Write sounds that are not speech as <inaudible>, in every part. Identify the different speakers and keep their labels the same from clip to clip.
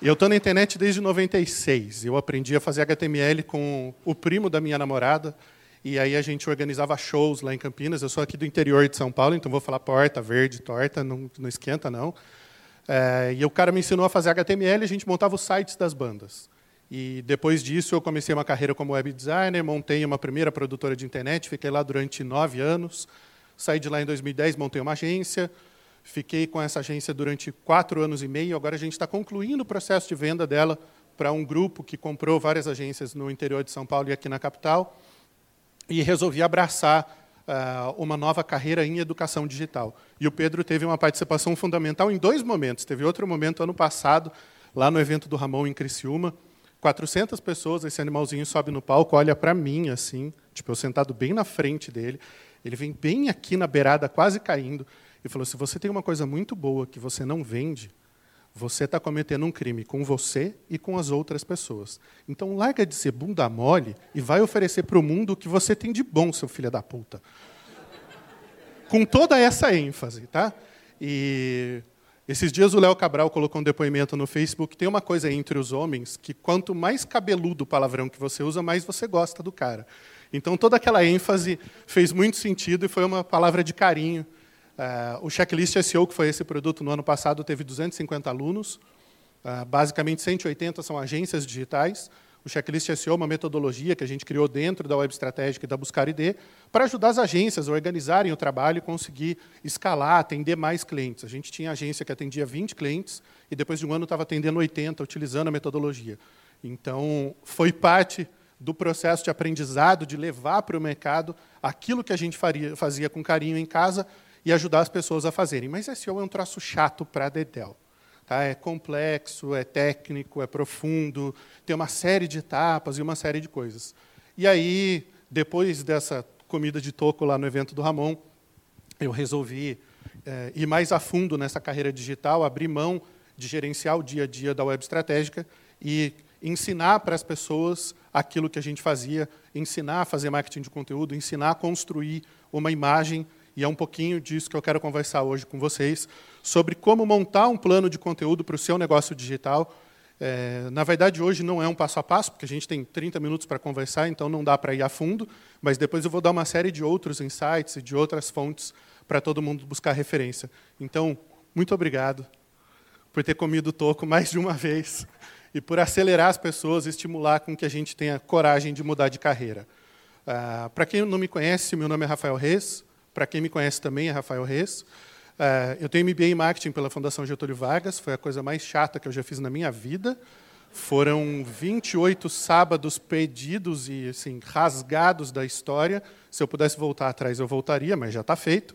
Speaker 1: Eu estou na internet desde 96. Eu aprendi a fazer HTML com o primo da minha namorada. E aí a gente organizava shows lá em Campinas. Eu sou aqui do interior de São Paulo, então vou falar porta, verde, torta, não, não esquenta, não. É, e o cara me ensinou a fazer HTML e a gente montava os sites das bandas. E depois disso eu comecei uma carreira como web designer, montei uma primeira produtora de internet, fiquei lá durante nove anos. Saí de lá em 2010, montei uma agência, fiquei com essa agência durante quatro anos e meio. Agora a gente está concluindo o processo de venda dela para um grupo que comprou várias agências no interior de São Paulo e aqui na capital. E resolvi abraçar uh, uma nova carreira em educação digital. E o Pedro teve uma participação fundamental em dois momentos. Teve outro momento ano passado, lá no evento do Ramon em Criciúma. 400 pessoas, esse animalzinho sobe no palco, olha para mim assim, tipo eu sentado bem na frente dele. Ele vem bem aqui na beirada, quase caindo, e falou: "Se você tem uma coisa muito boa que você não vende, você está cometendo um crime com você e com as outras pessoas. Então, larga de ser bunda mole e vai oferecer para o mundo o que você tem de bom, seu filho da puta. com toda essa ênfase, tá? E esses dias o Léo Cabral colocou um depoimento no Facebook. Tem uma coisa entre os homens que quanto mais cabeludo o palavrão que você usa, mais você gosta do cara. Então toda aquela ênfase fez muito sentido e foi uma palavra de carinho Uh, o Checklist SEO, que foi esse produto no ano passado, teve 250 alunos. Uh, basicamente, 180 são agências digitais. O Checklist SEO é uma metodologia que a gente criou dentro da Web Estratégica e da Buscar ID para ajudar as agências a organizarem o trabalho e conseguir escalar, atender mais clientes. A gente tinha agência que atendia 20 clientes e depois de um ano estava atendendo 80, utilizando a metodologia. Então, foi parte do processo de aprendizado, de levar para o mercado aquilo que a gente faria, fazia com carinho em casa e ajudar as pessoas a fazerem. Mas SEO é um troço chato para Dedel. Tá? É complexo, é técnico, é profundo, tem uma série de etapas e uma série de coisas. E aí, depois dessa comida de toco lá no evento do Ramon, eu resolvi é, ir mais a fundo nessa carreira digital, abrir mão de gerenciar o dia a dia da web estratégica e ensinar para as pessoas aquilo que a gente fazia, ensinar a fazer marketing de conteúdo, ensinar a construir uma imagem e é um pouquinho disso que eu quero conversar hoje com vocês, sobre como montar um plano de conteúdo para o seu negócio digital. É, na verdade, hoje não é um passo a passo, porque a gente tem 30 minutos para conversar, então não dá para ir a fundo, mas depois eu vou dar uma série de outros insights e de outras fontes para todo mundo buscar referência. Então, muito obrigado por ter comido o toco mais de uma vez <laughs> e por acelerar as pessoas e estimular com que a gente tenha coragem de mudar de carreira. Ah, para quem não me conhece, meu nome é Rafael Reis, para quem me conhece também, é Rafael Reis. É, eu tenho MBA em Marketing pela Fundação Getúlio Vargas, foi a coisa mais chata que eu já fiz na minha vida. Foram 28 sábados perdidos e assim, rasgados da história. Se eu pudesse voltar atrás, eu voltaria, mas já está feito.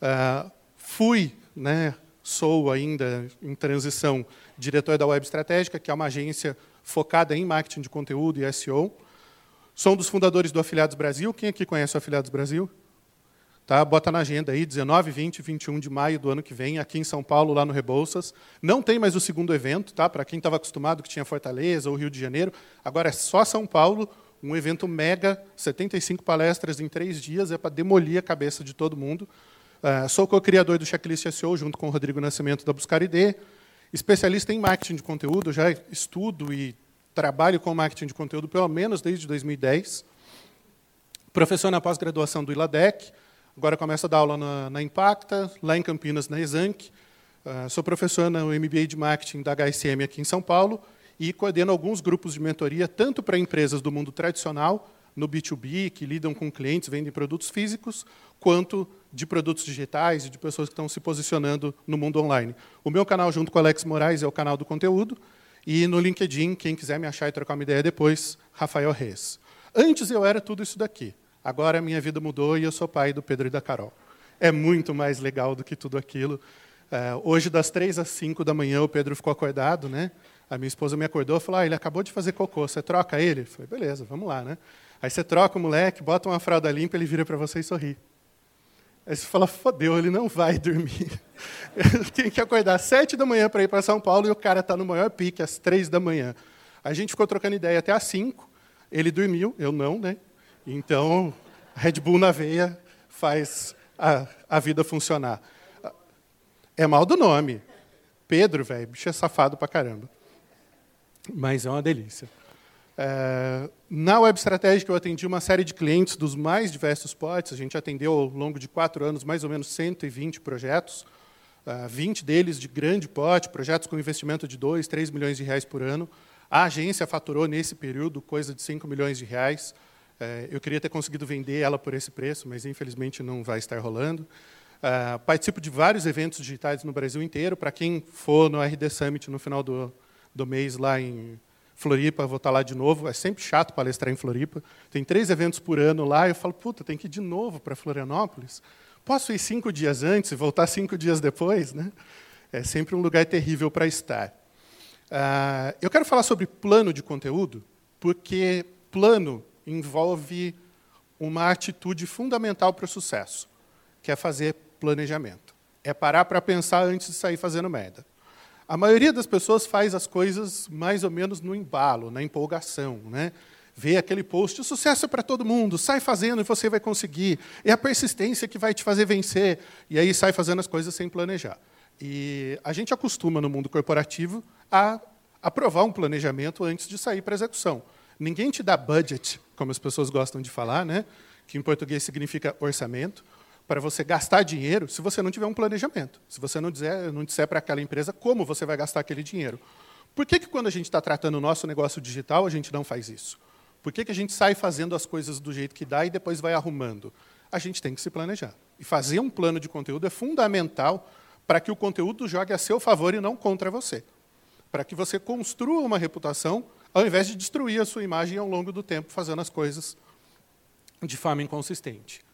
Speaker 1: Uh, fui, né, sou ainda em transição, diretor da Web Estratégica, que é uma agência focada em marketing de conteúdo e SEO. Sou um dos fundadores do Afiliados Brasil. Quem aqui conhece o Afiliados Brasil? Tá? Bota na agenda aí, 19, 20 e 21 de maio do ano que vem, aqui em São Paulo, lá no Rebouças. Não tem mais o segundo evento, tá? para quem estava acostumado que tinha Fortaleza ou Rio de Janeiro. Agora é só São Paulo, um evento mega, 75 palestras em três dias, é para demolir a cabeça de todo mundo. Uh, sou co-criador do Checklist SEO, junto com o Rodrigo Nascimento da Buscar ID. Especialista em marketing de conteúdo, já estudo e trabalho com marketing de conteúdo pelo menos desde 2010. Professor na pós-graduação do ILADEC, Agora começo a dar aula na, na Impacta, lá em Campinas, na Exanc. Uh, sou professor no MBA de Marketing da HSM aqui em São Paulo e coordeno alguns grupos de mentoria, tanto para empresas do mundo tradicional, no B2B, que lidam com clientes, vendem produtos físicos, quanto de produtos digitais e de pessoas que estão se posicionando no mundo online. O meu canal, junto com o Alex Moraes, é o canal do conteúdo. E no LinkedIn, quem quiser me achar e trocar uma ideia depois, Rafael Reis. Antes eu era tudo isso daqui. Agora a minha vida mudou e eu sou pai do Pedro e da Carol. É muito mais legal do que tudo aquilo. É, hoje, das três às cinco da manhã, o Pedro ficou acordado, né? A minha esposa me acordou e falou: ah, ele acabou de fazer cocô, você troca ele? Eu falei: beleza, vamos lá, né? Aí você troca o moleque, bota uma fralda limpa, ele vira para você e sorri. Aí você fala: fodeu, ele não vai <laughs> dormir. Eu tenho que acordar às sete da manhã para ir para São Paulo e o cara está no maior pique às três da manhã. A gente ficou trocando ideia até às cinco. Ele dormiu, eu não, né? Então, Red Bull na veia faz a, a vida funcionar. É mal do nome. Pedro, velho, bicho é safado pra caramba. mas é uma delícia. É, na Web Estratégica, eu atendi uma série de clientes dos mais diversos potes. A gente atendeu, ao longo de quatro anos, mais ou menos 120 projetos, 20 é, deles de grande pote, projetos com investimento de 2, 3 milhões de reais por ano. A agência faturou, nesse período, coisa de 5 milhões de reais. É, eu queria ter conseguido vender ela por esse preço, mas, infelizmente, não vai estar rolando. participo de vários eventos digitais no Brasil inteiro. Para quem for no RD Summit no final do, do mês, lá em Floripa, vou estar lá de novo. É sempre chato palestrar em Floripa. Tem três eventos por ano lá. Eu falo, puta, tem que ir de novo para Florianópolis. Posso ir cinco dias antes e voltar cinco dias depois? Né? É sempre um lugar terrível para estar. Uh, eu quero falar sobre plano de conteúdo, porque plano envolve uma atitude fundamental para o sucesso, que é fazer planejamento. É parar para pensar antes de sair fazendo merda. A maioria das pessoas faz as coisas mais ou menos no embalo, na empolgação. Né? Vê aquele post, o sucesso é para todo mundo, sai fazendo e você vai conseguir. É a persistência que vai te fazer vencer. E aí sai fazendo as coisas sem planejar. E a gente acostuma no mundo corporativo a aprovar um planejamento antes de sair para execução. Ninguém te dá budget, como as pessoas gostam de falar, né? que em português significa orçamento para você gastar dinheiro se você não tiver um planejamento, se você não disser, não disser para aquela empresa como você vai gastar aquele dinheiro. Por que, que quando a gente está tratando o nosso negócio digital, a gente não faz isso? Por que, que a gente sai fazendo as coisas do jeito que dá e depois vai arrumando? A gente tem que se planejar. E fazer um plano de conteúdo é fundamental para que o conteúdo jogue a seu favor e não contra você. Para que você construa uma reputação, ao invés de destruir a sua imagem ao longo do tempo, fazendo as coisas de forma inconsistente.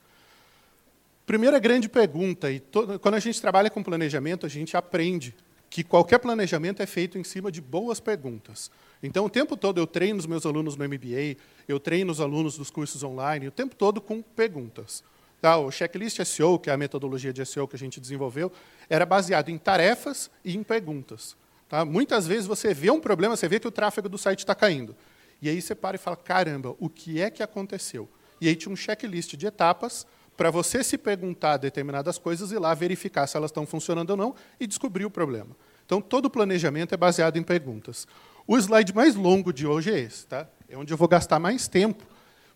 Speaker 1: Primeira grande pergunta, e quando a gente trabalha com planejamento, a gente aprende que qualquer planejamento é feito em cima de boas perguntas. Então, o tempo todo eu treino os meus alunos no MBA, eu treino os alunos dos cursos online, o tempo todo com perguntas. Tá, o checklist SEO, que é a metodologia de SEO que a gente desenvolveu, era baseado em tarefas e em perguntas. Tá? Muitas vezes você vê um problema, você vê que o tráfego do site está caindo. E aí você para e fala, caramba, o que é que aconteceu? E aí tinha um checklist de etapas para você se perguntar determinadas coisas e lá verificar se elas estão funcionando ou não e descobrir o problema. Então, todo o planejamento é baseado em perguntas. O slide mais longo de hoje é esse, tá? é onde eu vou gastar mais tempo,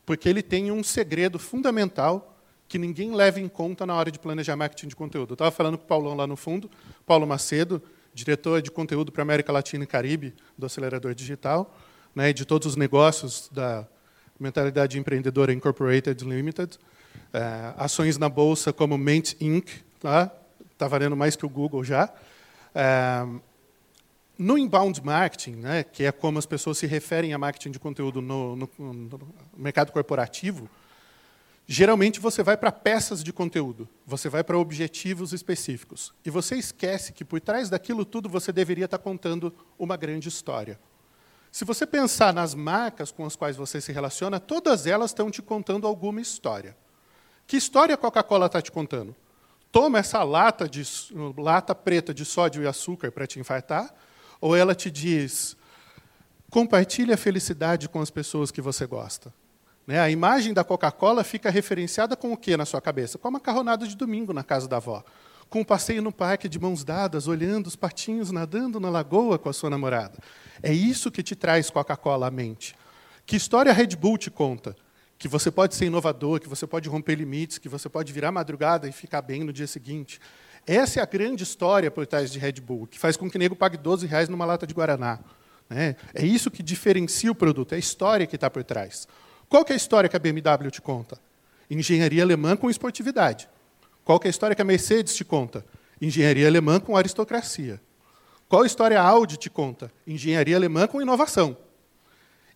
Speaker 1: porque ele tem um segredo fundamental que ninguém leva em conta na hora de planejar marketing de conteúdo. Eu estava falando com o Paulão lá no fundo, Paulo Macedo, diretor de conteúdo para América Latina e Caribe do Acelerador Digital, né, de todos os negócios da Mentalidade Empreendedora Incorporated Limited. É, ações na bolsa como Mint Inc., tá? Está valendo mais que o Google já. É, no inbound marketing, né, que é como as pessoas se referem a marketing de conteúdo no, no, no mercado corporativo, geralmente você vai para peças de conteúdo, você vai para objetivos específicos. E você esquece que por trás daquilo tudo você deveria estar contando uma grande história. Se você pensar nas marcas com as quais você se relaciona, todas elas estão te contando alguma história. Que história a Coca-Cola está te contando? Toma essa lata, de, lata preta de sódio e açúcar para te infartar? Ou ela te diz, compartilhe a felicidade com as pessoas que você gosta? Né? A imagem da Coca-Cola fica referenciada com o que na sua cabeça? Com a macarronada de domingo na casa da avó. Com um passeio no parque de mãos dadas, olhando os patinhos nadando na lagoa com a sua namorada. É isso que te traz Coca-Cola à mente. Que história a Red Bull te conta? que você pode ser inovador, que você pode romper limites, que você pode virar madrugada e ficar bem no dia seguinte. Essa é a grande história por trás de Red Bull, que faz com que o nego pague 12 reais numa lata de Guaraná. Né? É isso que diferencia o produto, é a história que está por trás. Qual é a história que a BMW te conta? Engenharia alemã com esportividade. Qual é a história que a Mercedes te conta? Engenharia alemã com aristocracia. Qual história a Audi te conta? Engenharia alemã com inovação.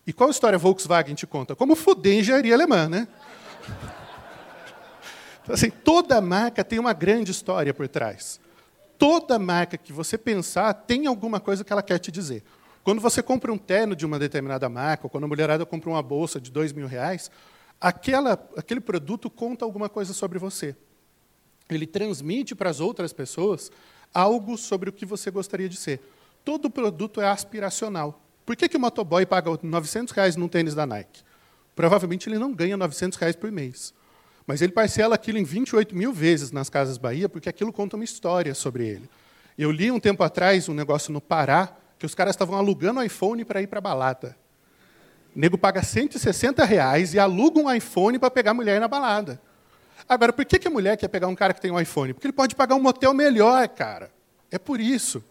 Speaker 1: E qual história a Volkswagen te conta? Como foder engenharia alemã, né? <laughs> Então, assim, toda marca tem uma grande história por trás. Toda marca que você pensar tem alguma coisa que ela quer te dizer. Quando você compra um terno de uma determinada marca, ou quando a mulherada compra uma bolsa de dois mil reais, aquela, aquele produto conta alguma coisa sobre você. Ele transmite para as outras pessoas algo sobre o que você gostaria de ser. Todo produto é aspiracional. Por que, que o motoboy paga 900 reais num tênis da Nike? Provavelmente ele não ganha 900 reais por mês. Mas ele parcela aquilo em 28 mil vezes nas Casas Bahia, porque aquilo conta uma história sobre ele. Eu li um tempo atrás um negócio no Pará, que os caras estavam alugando iPhone para ir para balada. O nego paga 160 reais e aluga um iPhone para pegar mulher na balada. Agora, por que, que a mulher quer pegar um cara que tem um iPhone? Porque ele pode pagar um motel melhor, cara. É por isso.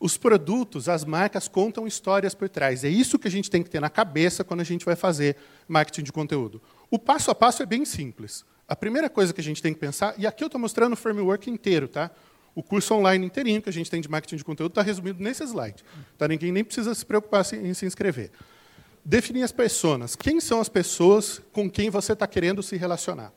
Speaker 1: Os produtos, as marcas contam histórias por trás. É isso que a gente tem que ter na cabeça quando a gente vai fazer marketing de conteúdo. O passo a passo é bem simples. A primeira coisa que a gente tem que pensar, e aqui eu estou mostrando o framework inteiro, tá? O curso online inteirinho que a gente tem de marketing de conteúdo está resumido nesse slide. Tá? Ninguém nem precisa se preocupar em se inscrever. Definir as pessoas. Quem são as pessoas com quem você está querendo se relacionar?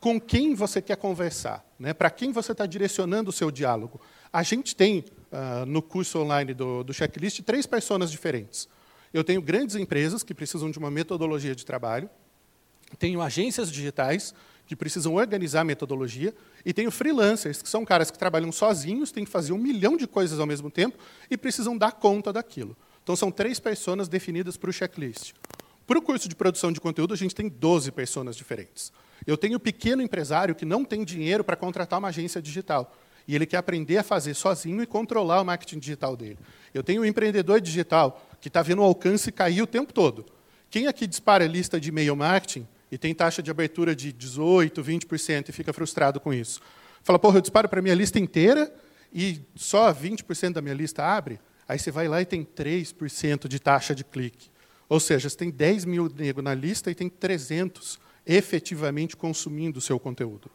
Speaker 1: Com quem você quer conversar? Né? Para quem você está direcionando o seu diálogo? A gente tem, uh, no curso online do, do checklist, três pessoas diferentes. Eu tenho grandes empresas que precisam de uma metodologia de trabalho, tenho agências digitais que precisam organizar a metodologia, e tenho freelancers, que são caras que trabalham sozinhos, têm que fazer um milhão de coisas ao mesmo tempo e precisam dar conta daquilo. Então, são três pessoas definidas para o checklist. Para o curso de produção de conteúdo, a gente tem 12 pessoas diferentes. Eu tenho o pequeno empresário que não tem dinheiro para contratar uma agência digital. E ele quer aprender a fazer sozinho e controlar o marketing digital dele. Eu tenho o empreendedor digital que está vendo o alcance cair o tempo todo. Quem aqui dispara a lista de e-mail marketing e tem taxa de abertura de 18%, 20% e fica frustrado com isso. Fala, porra, eu disparo para a minha lista inteira e só 20% da minha lista abre? Aí você vai lá e tem 3% de taxa de clique. Ou seja, você tem 10 mil negros na lista e tem 300 efetivamente consumindo o seu conteúdo.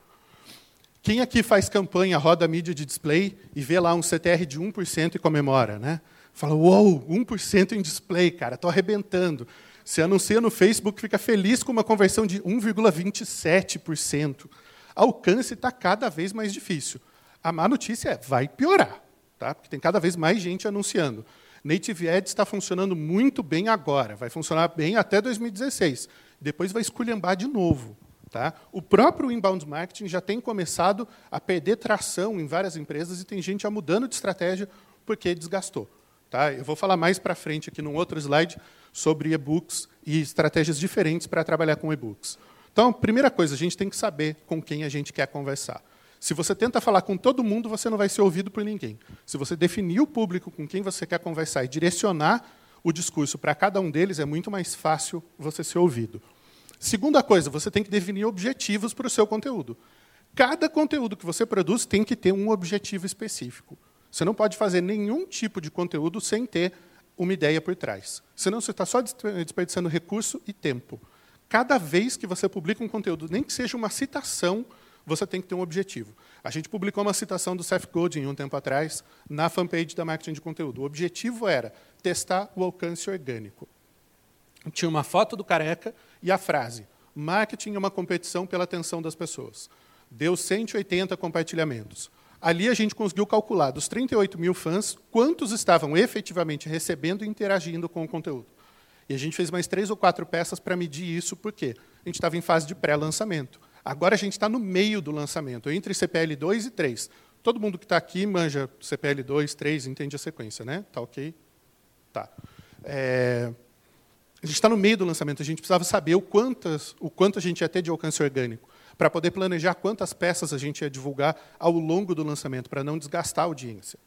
Speaker 1: Quem aqui faz campanha, roda mídia de display e vê lá um CTR de 1% e comemora? Né? Fala, uou, 1% em display, cara, estou arrebentando. Você anuncia no Facebook, fica feliz com uma conversão de 1,27%. Alcance está cada vez mais difícil. A má notícia é, vai piorar, tá? porque tem cada vez mais gente anunciando. Native Ads está funcionando muito bem agora, vai funcionar bem até 2016. Depois vai esculhambar de novo. Tá? O próprio inbound marketing já tem começado a perder tração em várias empresas e tem gente já mudando de estratégia porque desgastou. Tá? Eu vou falar mais para frente aqui num outro slide sobre e-books e estratégias diferentes para trabalhar com e-books. Então, primeira coisa, a gente tem que saber com quem a gente quer conversar. Se você tenta falar com todo mundo, você não vai ser ouvido por ninguém. Se você definir o público com quem você quer conversar e direcionar o discurso para cada um deles, é muito mais fácil você ser ouvido. Segunda coisa, você tem que definir objetivos para o seu conteúdo. Cada conteúdo que você produz tem que ter um objetivo específico. Você não pode fazer nenhum tipo de conteúdo sem ter uma ideia por trás. Senão você está só desperdiçando recurso e tempo. Cada vez que você publica um conteúdo, nem que seja uma citação, você tem que ter um objetivo. A gente publicou uma citação do Seth Godin um tempo atrás na fanpage da marketing de conteúdo. O objetivo era testar o alcance orgânico. Tinha uma foto do careca e a frase: marketing é uma competição pela atenção das pessoas. Deu 180 compartilhamentos. Ali a gente conseguiu calcular dos 38 mil fãs quantos estavam efetivamente recebendo e interagindo com o conteúdo. E a gente fez mais três ou quatro peças para medir isso, porque a gente estava em fase de pré-lançamento. Agora a gente está no meio do lançamento, entre CPL 2 e 3. Todo mundo que está aqui manja CPL 2, 3, entende a sequência, né? Tá ok? Tá. É... A gente está no meio do lançamento, a gente precisava saber o, quantas, o quanto a gente ia ter de alcance orgânico para poder planejar quantas peças a gente ia divulgar ao longo do lançamento, para não desgastar a audiência.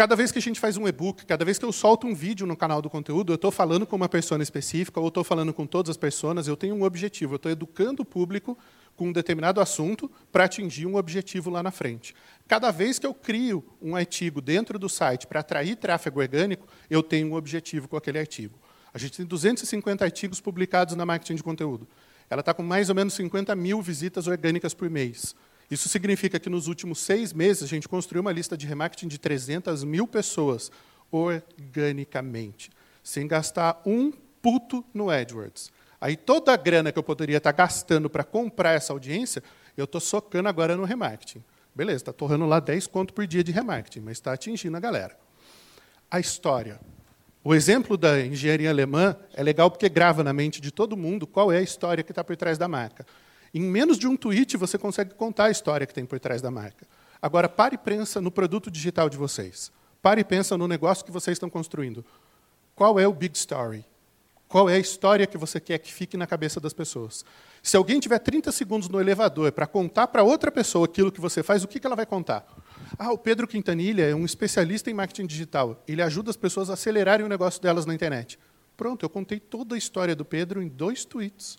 Speaker 1: Cada vez que a gente faz um e-book, cada vez que eu solto um vídeo no canal do conteúdo, eu estou falando com uma pessoa específica ou estou falando com todas as pessoas, eu tenho um objetivo, eu estou educando o público com um determinado assunto para atingir um objetivo lá na frente. Cada vez que eu crio um artigo dentro do site para atrair tráfego orgânico, eu tenho um objetivo com aquele artigo. A gente tem 250 artigos publicados na marketing de conteúdo ela está com mais ou menos 50 mil visitas orgânicas por mês. Isso significa que nos últimos seis meses a gente construiu uma lista de remarketing de 300 mil pessoas organicamente, sem gastar um puto no AdWords. Aí toda a grana que eu poderia estar tá gastando para comprar essa audiência, eu estou socando agora no remarketing. Beleza, está torrando lá 10 conto por dia de remarketing, mas está atingindo a galera. A história. O exemplo da engenharia alemã é legal porque grava na mente de todo mundo qual é a história que está por trás da marca. Em menos de um tweet, você consegue contar a história que tem por trás da marca. Agora, pare e pensa no produto digital de vocês. Pare e pensa no negócio que vocês estão construindo. Qual é o big story? Qual é a história que você quer que fique na cabeça das pessoas? Se alguém tiver 30 segundos no elevador para contar para outra pessoa aquilo que você faz, o que ela vai contar? Ah, o Pedro Quintanilha é um especialista em marketing digital. Ele ajuda as pessoas a acelerarem o negócio delas na internet. Pronto, eu contei toda a história do Pedro em dois tweets.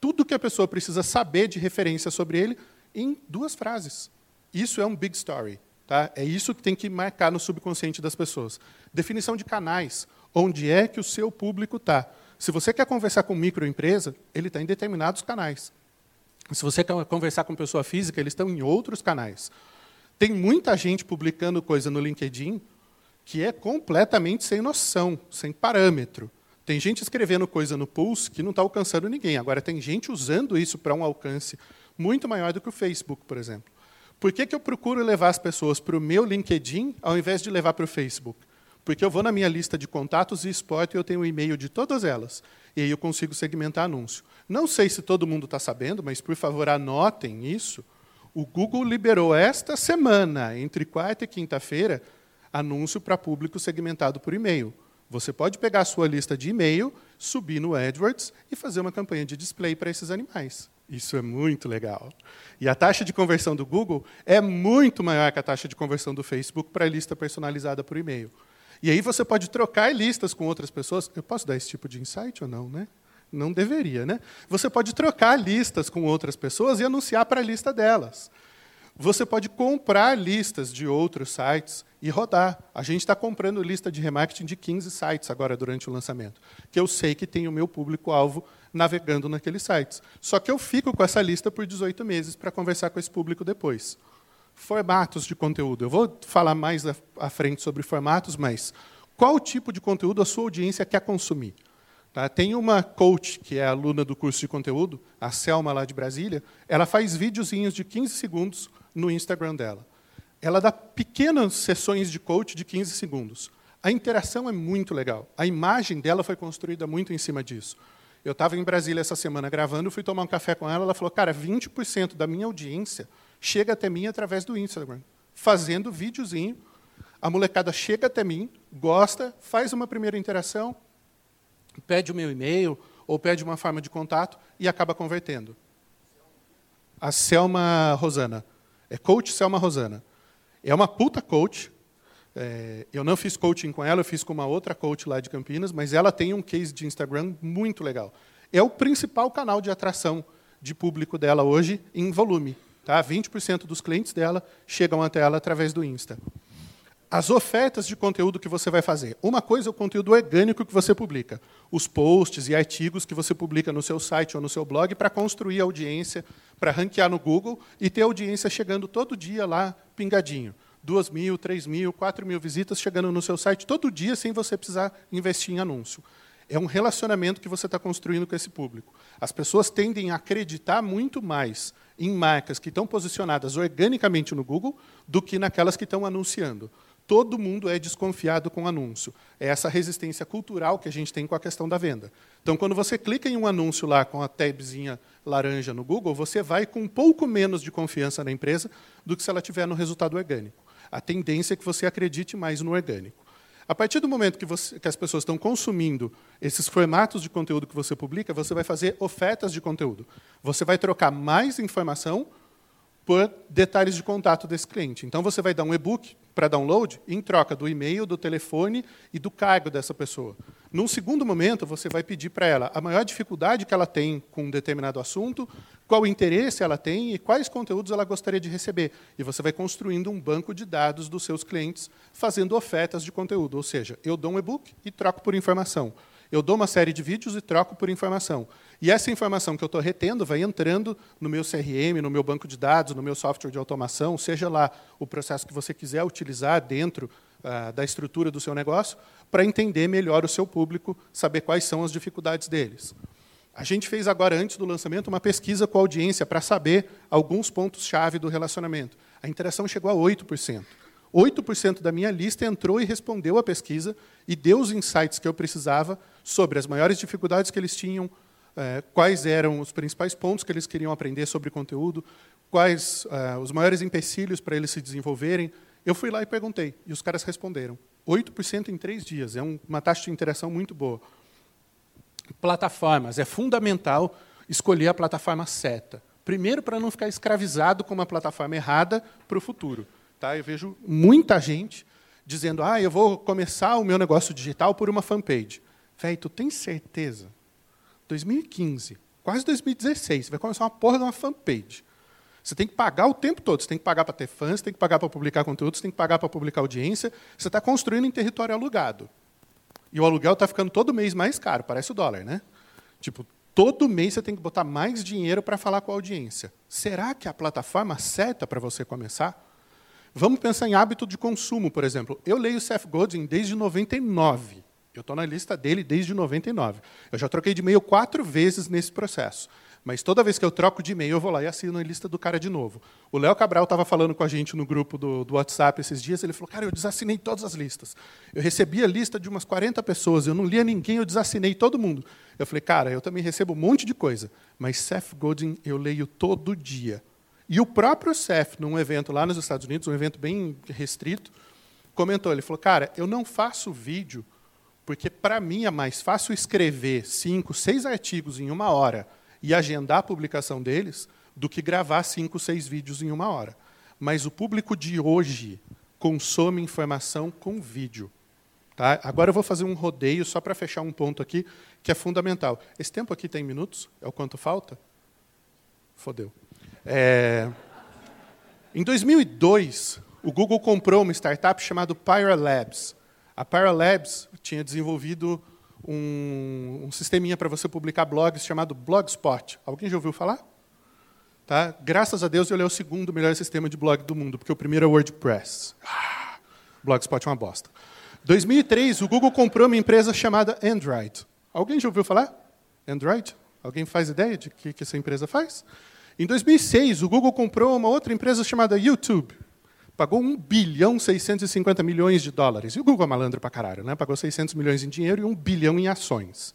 Speaker 1: Tudo que a pessoa precisa saber de referência sobre ele em duas frases. Isso é um big story. Tá? É isso que tem que marcar no subconsciente das pessoas. Definição de canais. Onde é que o seu público está? Se você quer conversar com microempresa, ele está em determinados canais. Se você quer conversar com pessoa física, eles estão em outros canais. Tem muita gente publicando coisa no LinkedIn que é completamente sem noção, sem parâmetro. Tem gente escrevendo coisa no Pulse que não está alcançando ninguém. Agora, tem gente usando isso para um alcance muito maior do que o Facebook, por exemplo. Por que, que eu procuro levar as pessoas para o meu LinkedIn ao invés de levar para o Facebook? Porque eu vou na minha lista de contatos e exporto e eu tenho o e-mail de todas elas. E aí eu consigo segmentar anúncio. Não sei se todo mundo está sabendo, mas, por favor, anotem isso. O Google liberou esta semana, entre quarta e quinta-feira, anúncio para público segmentado por e-mail. Você pode pegar a sua lista de e-mail, subir no AdWords e fazer uma campanha de display para esses animais. Isso é muito legal. E a taxa de conversão do Google é muito maior que a taxa de conversão do Facebook para a lista personalizada por e-mail. E aí você pode trocar listas com outras pessoas. Eu posso dar esse tipo de insight ou não, né? Não deveria, né? Você pode trocar listas com outras pessoas e anunciar para a lista delas. Você pode comprar listas de outros sites e rodar. A gente está comprando lista de remarketing de 15 sites agora durante o lançamento, que eu sei que tem o meu público-alvo navegando naqueles sites. Só que eu fico com essa lista por 18 meses para conversar com esse público depois. Formatos de conteúdo. Eu vou falar mais à frente sobre formatos, mas qual tipo de conteúdo a sua audiência quer consumir? Tá? Tem uma coach, que é aluna do curso de conteúdo, a Selma, lá de Brasília, ela faz videozinhos de 15 segundos no Instagram dela. Ela dá pequenas sessões de coach de 15 segundos. A interação é muito legal. A imagem dela foi construída muito em cima disso. Eu estava em Brasília essa semana gravando, fui tomar um café com ela, ela falou, cara, 20% da minha audiência chega até mim através do Instagram, fazendo videozinho. A molecada chega até mim, gosta, faz uma primeira interação, pede o meu e-mail ou pede uma forma de contato e acaba convertendo. A Selma Rosana. É coach Selma Rosana. É uma puta coach. É, eu não fiz coaching com ela, eu fiz com uma outra coach lá de Campinas, mas ela tem um case de Instagram muito legal. É o principal canal de atração de público dela hoje em volume. Tá? 20% dos clientes dela chegam até ela através do Insta. As ofertas de conteúdo que você vai fazer. Uma coisa é o conteúdo orgânico que você publica. Os posts e artigos que você publica no seu site ou no seu blog para construir audiência, para ranquear no Google e ter audiência chegando todo dia lá, pingadinho. Duas mil, três mil, quatro mil visitas chegando no seu site todo dia sem você precisar investir em anúncio. É um relacionamento que você está construindo com esse público. As pessoas tendem a acreditar muito mais em marcas que estão posicionadas organicamente no Google do que naquelas que estão anunciando. Todo mundo é desconfiado com anúncio. É essa resistência cultural que a gente tem com a questão da venda. Então, quando você clica em um anúncio lá com a tabzinha laranja no Google, você vai com um pouco menos de confiança na empresa do que se ela tiver no resultado orgânico. A tendência é que você acredite mais no orgânico. A partir do momento que, você, que, as pessoas estão consumindo esses formatos de conteúdo que você publica, você vai fazer ofertas de conteúdo. Você vai trocar mais informação por detalhes de contato desse cliente. Então, você vai dar um e-book para download em troca do e-mail, do telefone e do cargo dessa pessoa. Num segundo momento, você vai pedir para ela a maior dificuldade que ela tem com um determinado assunto, qual interesse ela tem e quais conteúdos ela gostaria de receber. E você vai construindo um banco de dados dos seus clientes, fazendo ofertas de conteúdo. Ou seja, eu dou um e-book e troco por informação. Eu dou uma série de vídeos e troco por informação. E essa informação que eu estou retendo vai entrando no meu CRM, no meu banco de dados, no meu software de automação, seja lá o processo que você quiser utilizar dentro uh, da estrutura do seu negócio, para entender melhor o seu público, saber quais são as dificuldades deles. A gente fez agora, antes do lançamento, uma pesquisa com a audiência para saber alguns pontos-chave do relacionamento. A interação chegou a 8%. 8% da minha lista entrou e respondeu a pesquisa e deu os insights que eu precisava sobre as maiores dificuldades que eles tinham, é, quais eram os principais pontos que eles queriam aprender sobre conteúdo, quais é, os maiores empecilhos para eles se desenvolverem. Eu fui lá e perguntei, e os caras responderam. 8% em três dias, é uma taxa de interação muito boa. Plataformas, é fundamental escolher a plataforma certa. Primeiro, para não ficar escravizado com uma plataforma errada para o futuro. Tá? Eu vejo muita gente dizendo, ah, eu vou começar o meu negócio digital por uma fanpage. Velho, tu tem certeza? 2015, quase 2016, você vai começar uma porra de uma fanpage. Você tem que pagar o tempo todo. Você tem que pagar para ter fãs, você tem que pagar para publicar conteúdo, você tem que pagar para publicar audiência. Você está construindo em território alugado. E o aluguel está ficando todo mês mais caro, parece o dólar, né? Tipo, todo mês você tem que botar mais dinheiro para falar com a audiência. Será que a plataforma certa para você começar? Vamos pensar em hábito de consumo, por exemplo. Eu leio Seth Godin desde 99. Eu estou na lista dele desde 99. Eu já troquei de e-mail quatro vezes nesse processo. Mas toda vez que eu troco de e-mail, eu vou lá e assino a lista do cara de novo. O Léo Cabral estava falando com a gente no grupo do, do, WhatsApp esses dias. Ele falou: Cara, eu desassinei todas as listas. Eu recebi a lista de umas 40 pessoas, eu não lia ninguém, eu desassinei todo mundo. Eu falei: Cara, eu também recebo um monte de coisa, mas Seth Godin eu leio todo dia. E o próprio Seth, num evento lá nos Estados Unidos, um evento bem restrito, comentou: Ele falou: Cara, eu não faço vídeo porque, para mim, é mais fácil escrever cinco, seis artigos em uma hora e agendar a publicação deles do que gravar cinco, seis vídeos em uma hora. Mas o público de hoje consome informação com vídeo. Tá? Agora eu vou fazer um rodeio só para fechar um ponto aqui que é fundamental. Esse tempo aqui tem minutos? É o quanto falta? Fodeu. É... Em 2002, o Google comprou uma startup chamada Pyra Labs. A Pyra Labs tinha desenvolvido um, um sisteminha para você publicar blogs chamado Blogspot. Alguém já ouviu falar? Tá? Graças a Deus, ele é o segundo melhor sistema de blog do mundo, porque o primeiro é o WordPress. Ah, Blogspot é uma bosta. 2003, o Google comprou uma empresa chamada Android. Alguém já ouviu falar? Android? Alguém faz ideia de que, que essa empresa faz? Em 2006, o Google comprou uma outra empresa chamada YouTube pagou 1 bilhão 650 milhões de dólares. E o Google é malandro para caralho, né? pagou 600 milhões em dinheiro e 1 bilhão em ações.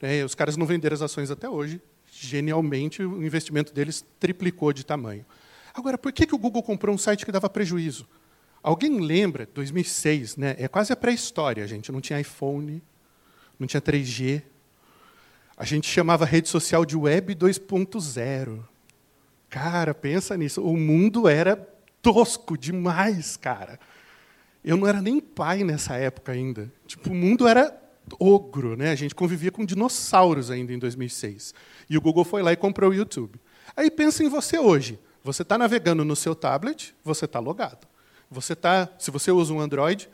Speaker 1: É, os caras não venderam as ações até hoje. Genialmente, o investimento deles triplicou de tamanho. Agora, por que, que o Google comprou um site que dava prejuízo? Alguém lembra, 2006, né? é quase a pré-história, gente. Não tinha iPhone, não tinha 3G. A gente chamava a rede social de Web 2.0. Cara, pensa nisso. O mundo era tosco demais, cara. Eu não era nem pai nessa época ainda. Tipo, o mundo era ogro, né? A gente convivia com dinossauros ainda em 2006. E o Google foi lá e comprou o YouTube. Aí pensa em você hoje. Você está navegando no seu tablet, você está logado. Você tá, se você usa um Android,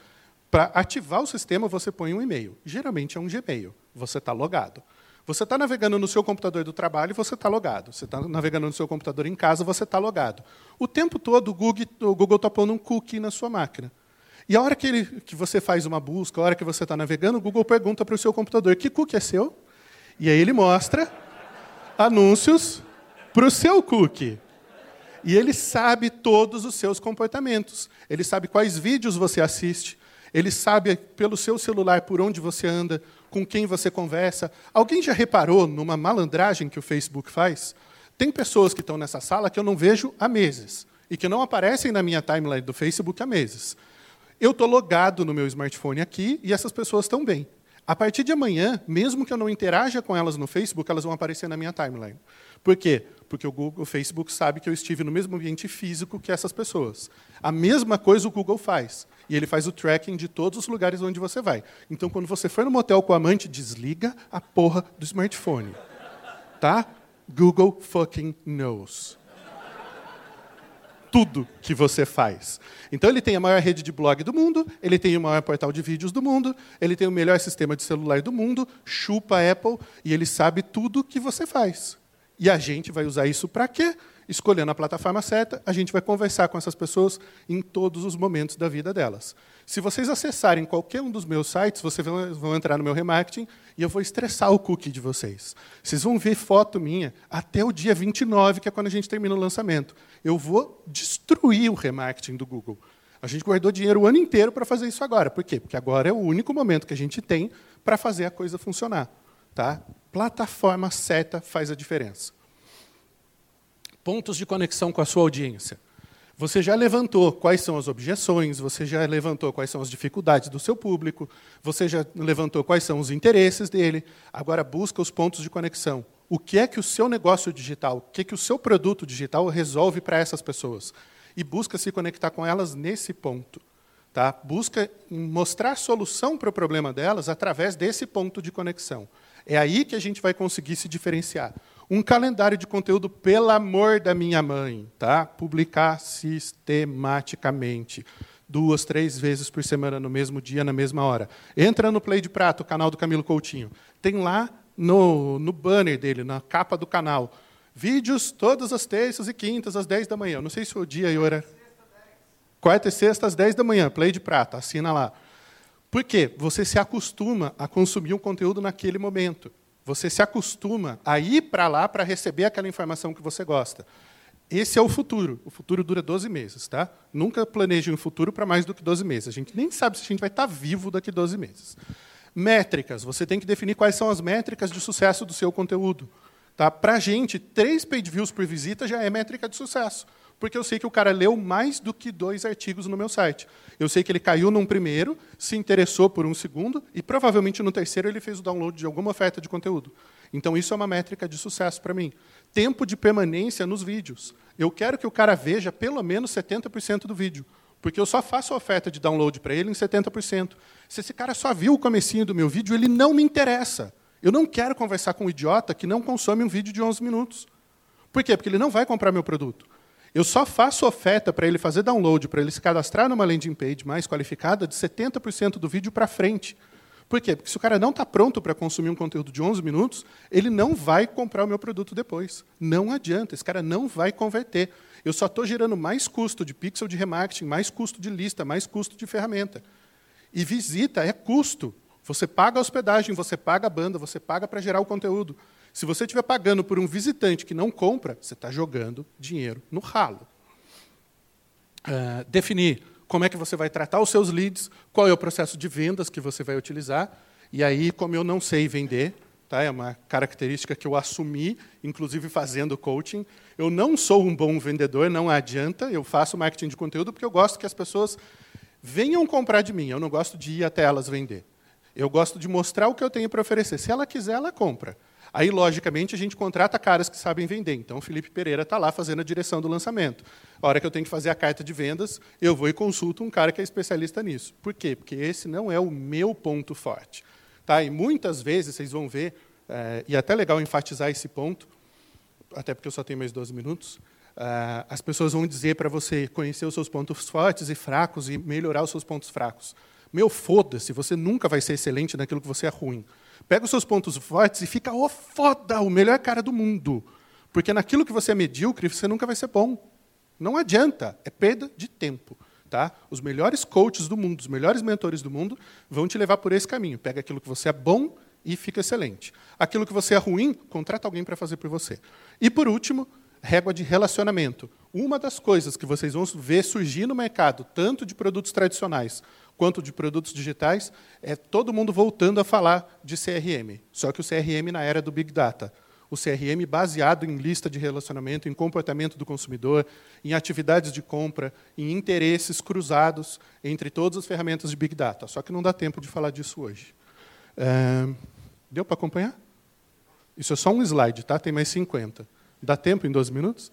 Speaker 1: para ativar o sistema você põe um e-mail. Geralmente é um Gmail. Você está logado. Você está navegando no seu computador do trabalho, você está logado. Você está navegando no seu computador em casa, você está logado. O tempo todo, o Google está pondo um cookie na sua máquina. E a hora que, ele, que você faz uma busca, a hora que você está navegando, o Google pergunta para o seu computador, que cookie é seu? E aí ele mostra anúncios para o seu cookie. E ele sabe todos os seus comportamentos. Ele sabe quais vídeos você assiste. Ele sabe pelo seu celular por onde você anda, com quem você conversa. Alguém já reparou numa malandragem que o Facebook faz? Tem pessoas que estão nessa sala que eu não vejo há meses e que não aparecem na minha timeline do Facebook há meses. Eu estou logado no meu smartphone aqui e essas pessoas estão bem. A partir de amanhã, mesmo que eu não interaja com elas no Facebook, elas vão aparecer na minha timeline. Por quê? Porque o, Google, o Facebook sabe que eu estive no mesmo ambiente físico que essas pessoas. A mesma coisa o Google faz. E ele faz o tracking de todos os lugares onde você vai. Então, quando você for no motel com a amante, desliga a porra do smartphone. Tá? Google fucking knows. Tudo que você faz. Então, ele tem a maior rede de blog do mundo, ele tem o maior portal de vídeos do mundo, ele tem o melhor sistema de celular do mundo, chupa a Apple, e ele sabe tudo que você faz. E a gente vai usar isso para quê? Escolhendo a plataforma certa, a gente vai conversar com essas pessoas em todos os momentos da vida delas. Se vocês acessarem qualquer um dos meus sites, vocês vão entrar no meu remarketing e eu vou estressar o cookie de vocês. Vocês vão ver foto minha até o dia 29, que é quando a gente termina o lançamento. Eu vou destruir o remarketing do Google. A gente guardou dinheiro o ano inteiro para fazer isso agora. Por quê? Porque agora é o único momento que a gente tem para fazer a coisa funcionar. Tá? Plataforma certa faz a diferença pontos de conexão com a sua audiência. Você já levantou quais são as objeções, você já levantou quais são as dificuldades do seu público, você já levantou quais são os interesses dele. Agora busca os pontos de conexão. O que é que o seu negócio digital, o que é que o seu produto digital resolve para essas pessoas? e busca se conectar com elas nesse ponto. Tá? Busca mostrar solução para o problema delas através desse ponto de conexão. É aí que a gente vai conseguir se diferenciar. Um calendário de conteúdo, pelo amor da minha mãe, tá? Publicar sistematicamente, duas, três vezes por semana, no mesmo dia, na mesma hora. Entra no Play de Prato, o canal do Camilo Coutinho. Tem lá no, no banner dele, na capa do canal, vídeos todas as terças e quintas, às 10 da manhã. Não sei se o dia e hora. Quarta e sexta, às 10 da manhã, Play de Prata, assina lá. Por quê? Você se acostuma a consumir um conteúdo naquele momento. Você se acostuma a ir para lá para receber aquela informação que você gosta. Esse é o futuro. O futuro dura 12 meses. Tá? Nunca planeje um futuro para mais do que 12 meses. A gente nem sabe se a gente vai estar tá vivo daqui a 12 meses. Métricas. Você tem que definir quais são as métricas de sucesso do seu conteúdo. Tá? Para a gente, três page views por visita já é métrica de sucesso porque eu sei que o cara leu mais do que dois artigos no meu site. Eu sei que ele caiu num primeiro, se interessou por um segundo, e provavelmente no terceiro ele fez o download de alguma oferta de conteúdo. Então, isso é uma métrica de sucesso para mim. Tempo de permanência nos vídeos. Eu quero que o cara veja pelo menos 70% do vídeo, porque eu só faço a oferta de download para ele em 70%. Se esse cara só viu o comecinho do meu vídeo, ele não me interessa. Eu não quero conversar com um idiota que não consome um vídeo de 11 minutos. Por quê? Porque ele não vai comprar meu produto. Eu só faço oferta para ele fazer download, para ele se cadastrar numa landing page mais qualificada de 70% do vídeo para frente. Por quê? Porque se o cara não está pronto para consumir um conteúdo de 11 minutos, ele não vai comprar o meu produto depois. Não adianta, esse cara não vai converter. Eu só estou gerando mais custo de pixel de remarketing, mais custo de lista, mais custo de ferramenta. E visita é custo. Você paga a hospedagem, você paga a banda, você paga para gerar o conteúdo. Se você estiver pagando por um visitante que não compra, você está jogando dinheiro no ralo. Uh, definir como é que você vai tratar os seus leads, qual é o processo de vendas que você vai utilizar. E aí, como eu não sei vender, tá? é uma característica que eu assumi, inclusive fazendo coaching. Eu não sou um bom vendedor, não adianta. Eu faço marketing de conteúdo porque eu gosto que as pessoas venham comprar de mim. Eu não gosto de ir até elas vender. Eu gosto de mostrar o que eu tenho para oferecer. Se ela quiser, ela compra. Aí, logicamente, a gente contrata caras que sabem vender. Então, o Felipe Pereira está lá fazendo a direção do lançamento. A hora que eu tenho que fazer a carta de vendas, eu vou e consulto um cara que é especialista nisso. Por quê? Porque esse não é o meu ponto forte. Tá? E muitas vezes, vocês vão ver, é, e é até legal enfatizar esse ponto, até porque eu só tenho mais 12 minutos, é, as pessoas vão dizer para você conhecer os seus pontos fortes e fracos e melhorar os seus pontos fracos. Meu, foda-se, você nunca vai ser excelente naquilo que você é ruim. Pega os seus pontos fortes e fica, oh, foda, o melhor cara do mundo. Porque naquilo que você é medíocre, você nunca vai ser bom. Não adianta, é perda de tempo. Tá? Os melhores coaches do mundo, os melhores mentores do mundo vão te levar por esse caminho. Pega aquilo que você é bom e fica excelente. Aquilo que você é ruim, contrata alguém para fazer por você. E por último, régua de relacionamento. Uma das coisas que vocês vão ver surgir no mercado, tanto de produtos tradicionais quanto de produtos digitais, é todo mundo voltando a falar de CRM. Só que o CRM na era do Big Data. O CRM baseado em lista de relacionamento, em comportamento do consumidor, em atividades de compra, em interesses cruzados entre todas as ferramentas de Big Data. Só que não dá tempo de falar disso hoje. É... Deu para acompanhar? Isso é só um slide, tá? tem mais 50. Dá tempo em 12 minutos?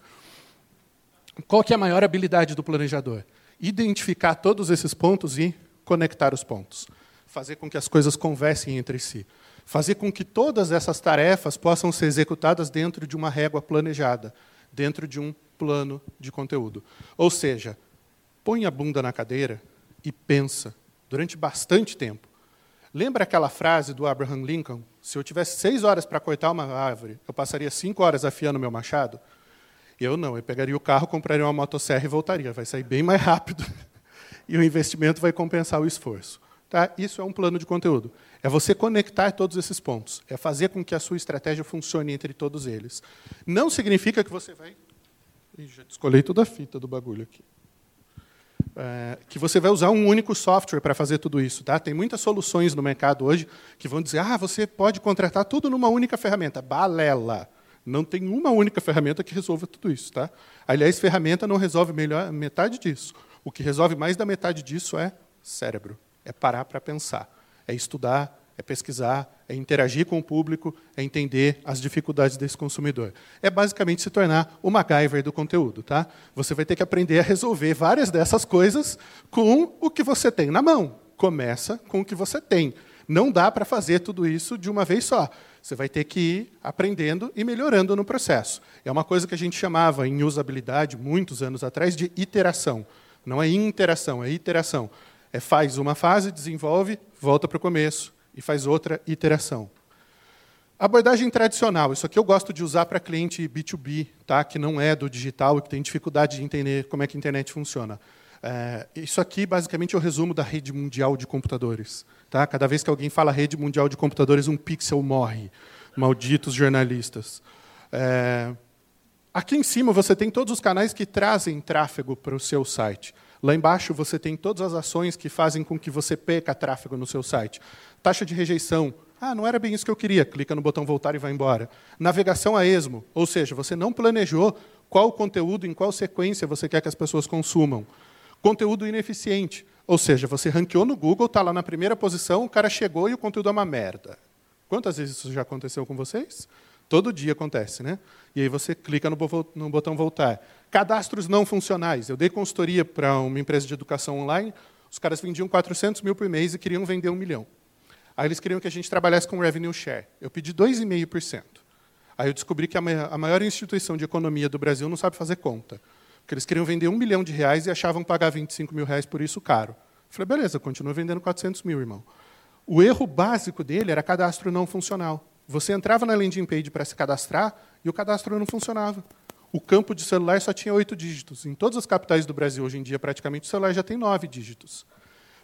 Speaker 1: Qual que é a maior habilidade do planejador? Identificar todos esses pontos e conectar os pontos. Fazer com que as coisas conversem entre si. Fazer com que todas essas tarefas possam ser executadas dentro de uma régua planejada, dentro de um plano de conteúdo. Ou seja, põe a bunda na cadeira e pensa durante bastante tempo. Lembra aquela frase do Abraham Lincoln? Se eu tivesse seis horas para cortar uma árvore, eu passaria cinco horas afiando meu machado? Eu não, eu pegaria o carro, compraria uma motosserra e voltaria. Vai sair bem mais rápido <laughs> e o investimento vai compensar o esforço. Tá? Isso é um plano de conteúdo. É você conectar todos esses pontos. É fazer com que a sua estratégia funcione entre todos eles. Não significa que você vai. Ih, já descolei toda a fita do bagulho aqui. É, que você vai usar um único software para fazer tudo isso. Tá? Tem muitas soluções no mercado hoje que vão dizer: ah, você pode contratar tudo numa única ferramenta. Balela. Não tem uma única ferramenta que resolva tudo isso. Tá? Aliás, ferramenta não resolve melhor metade disso. O que resolve mais da metade disso é cérebro, é parar para pensar, é estudar, é pesquisar, é interagir com o público, é entender as dificuldades desse consumidor. É basicamente se tornar o MacGyver do conteúdo. Tá? Você vai ter que aprender a resolver várias dessas coisas com o que você tem na mão. Começa com o que você tem. Não dá para fazer tudo isso de uma vez só. Você vai ter que ir aprendendo e melhorando no processo. É uma coisa que a gente chamava em usabilidade, muitos anos atrás, de iteração. Não é interação, é iteração. É faz uma fase, desenvolve, volta para o começo, e faz outra iteração. Abordagem tradicional, isso aqui eu gosto de usar para cliente B2B, tá? que não é do digital e que tem dificuldade de entender como é que a internet funciona. É, isso aqui, basicamente, é o resumo da rede mundial de computadores. Tá? Cada vez que alguém fala rede mundial de computadores, um pixel morre. Malditos jornalistas. É, aqui em cima você tem todos os canais que trazem tráfego para o seu site. Lá embaixo você tem todas as ações que fazem com que você perca tráfego no seu site. Taxa de rejeição. Ah, não era bem isso que eu queria. Clica no botão voltar e vai embora. Navegação a esmo, ou seja, você não planejou qual conteúdo, em qual sequência você quer que as pessoas consumam. Conteúdo ineficiente, ou seja, você ranqueou no Google, está lá na primeira posição, o cara chegou e o conteúdo é uma merda. Quantas vezes isso já aconteceu com vocês? Todo dia acontece, né? E aí você clica no botão voltar. Cadastros não funcionais. Eu dei consultoria para uma empresa de educação online, os caras vendiam 400 mil por mês e queriam vender um milhão. Aí eles queriam que a gente trabalhasse com revenue share. Eu pedi 2,5%. Aí eu descobri que a maior instituição de economia do Brasil não sabe fazer conta. Porque eles queriam vender um milhão de reais e achavam pagar 25 mil reais por isso caro. Eu falei, beleza, continua vendendo 400 mil, irmão. O erro básico dele era cadastro não funcional. Você entrava na landing page para se cadastrar e o cadastro não funcionava. O campo de celular só tinha oito dígitos. Em todas as capitais do Brasil, hoje em dia, praticamente, o celular já tem nove dígitos.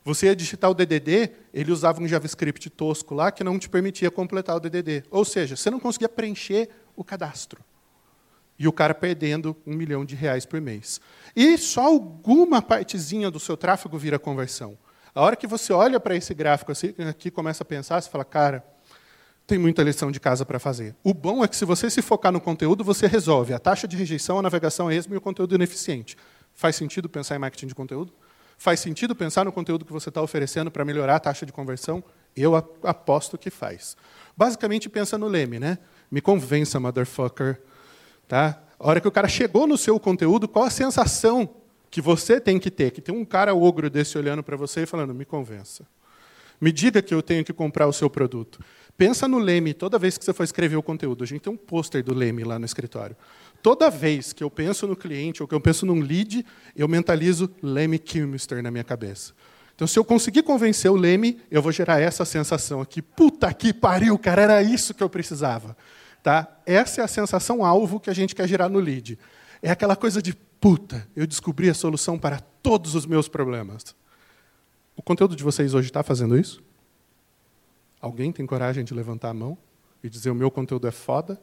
Speaker 1: Você ia digitar o DDD, ele usava um JavaScript tosco lá que não te permitia completar o DDD. Ou seja, você não conseguia preencher o cadastro. E o cara perdendo um milhão de reais por mês. E só alguma partezinha do seu tráfego vira conversão. A hora que você olha para esse gráfico assim, aqui começa a pensar, você fala, cara, tem muita lição de casa para fazer. O bom é que se você se focar no conteúdo, você resolve a taxa de rejeição, a navegação a esmo e o conteúdo ineficiente. Faz sentido pensar em marketing de conteúdo? Faz sentido pensar no conteúdo que você está oferecendo para melhorar a taxa de conversão? Eu aposto que faz. Basicamente, pensa no leme, né? Me convença, motherfucker. Tá? A hora que o cara chegou no seu conteúdo, qual a sensação que você tem que ter? Que tem um cara ogro desse olhando para você e falando, me convença. Me diga que eu tenho que comprar o seu produto. Pensa no Leme toda vez que você for escrever o conteúdo. A gente tem um pôster do Leme lá no escritório. Toda vez que eu penso no cliente ou que eu penso num lead, eu mentalizo Leme Kilmister na minha cabeça. Então, se eu conseguir convencer o Leme, eu vou gerar essa sensação aqui. Puta que pariu, cara, era isso que eu precisava. Tá? Essa é a sensação alvo que a gente quer gerar no lead. É aquela coisa de puta, eu descobri a solução para todos os meus problemas. O conteúdo de vocês hoje está fazendo isso? Alguém tem coragem de levantar a mão e dizer o meu conteúdo é foda?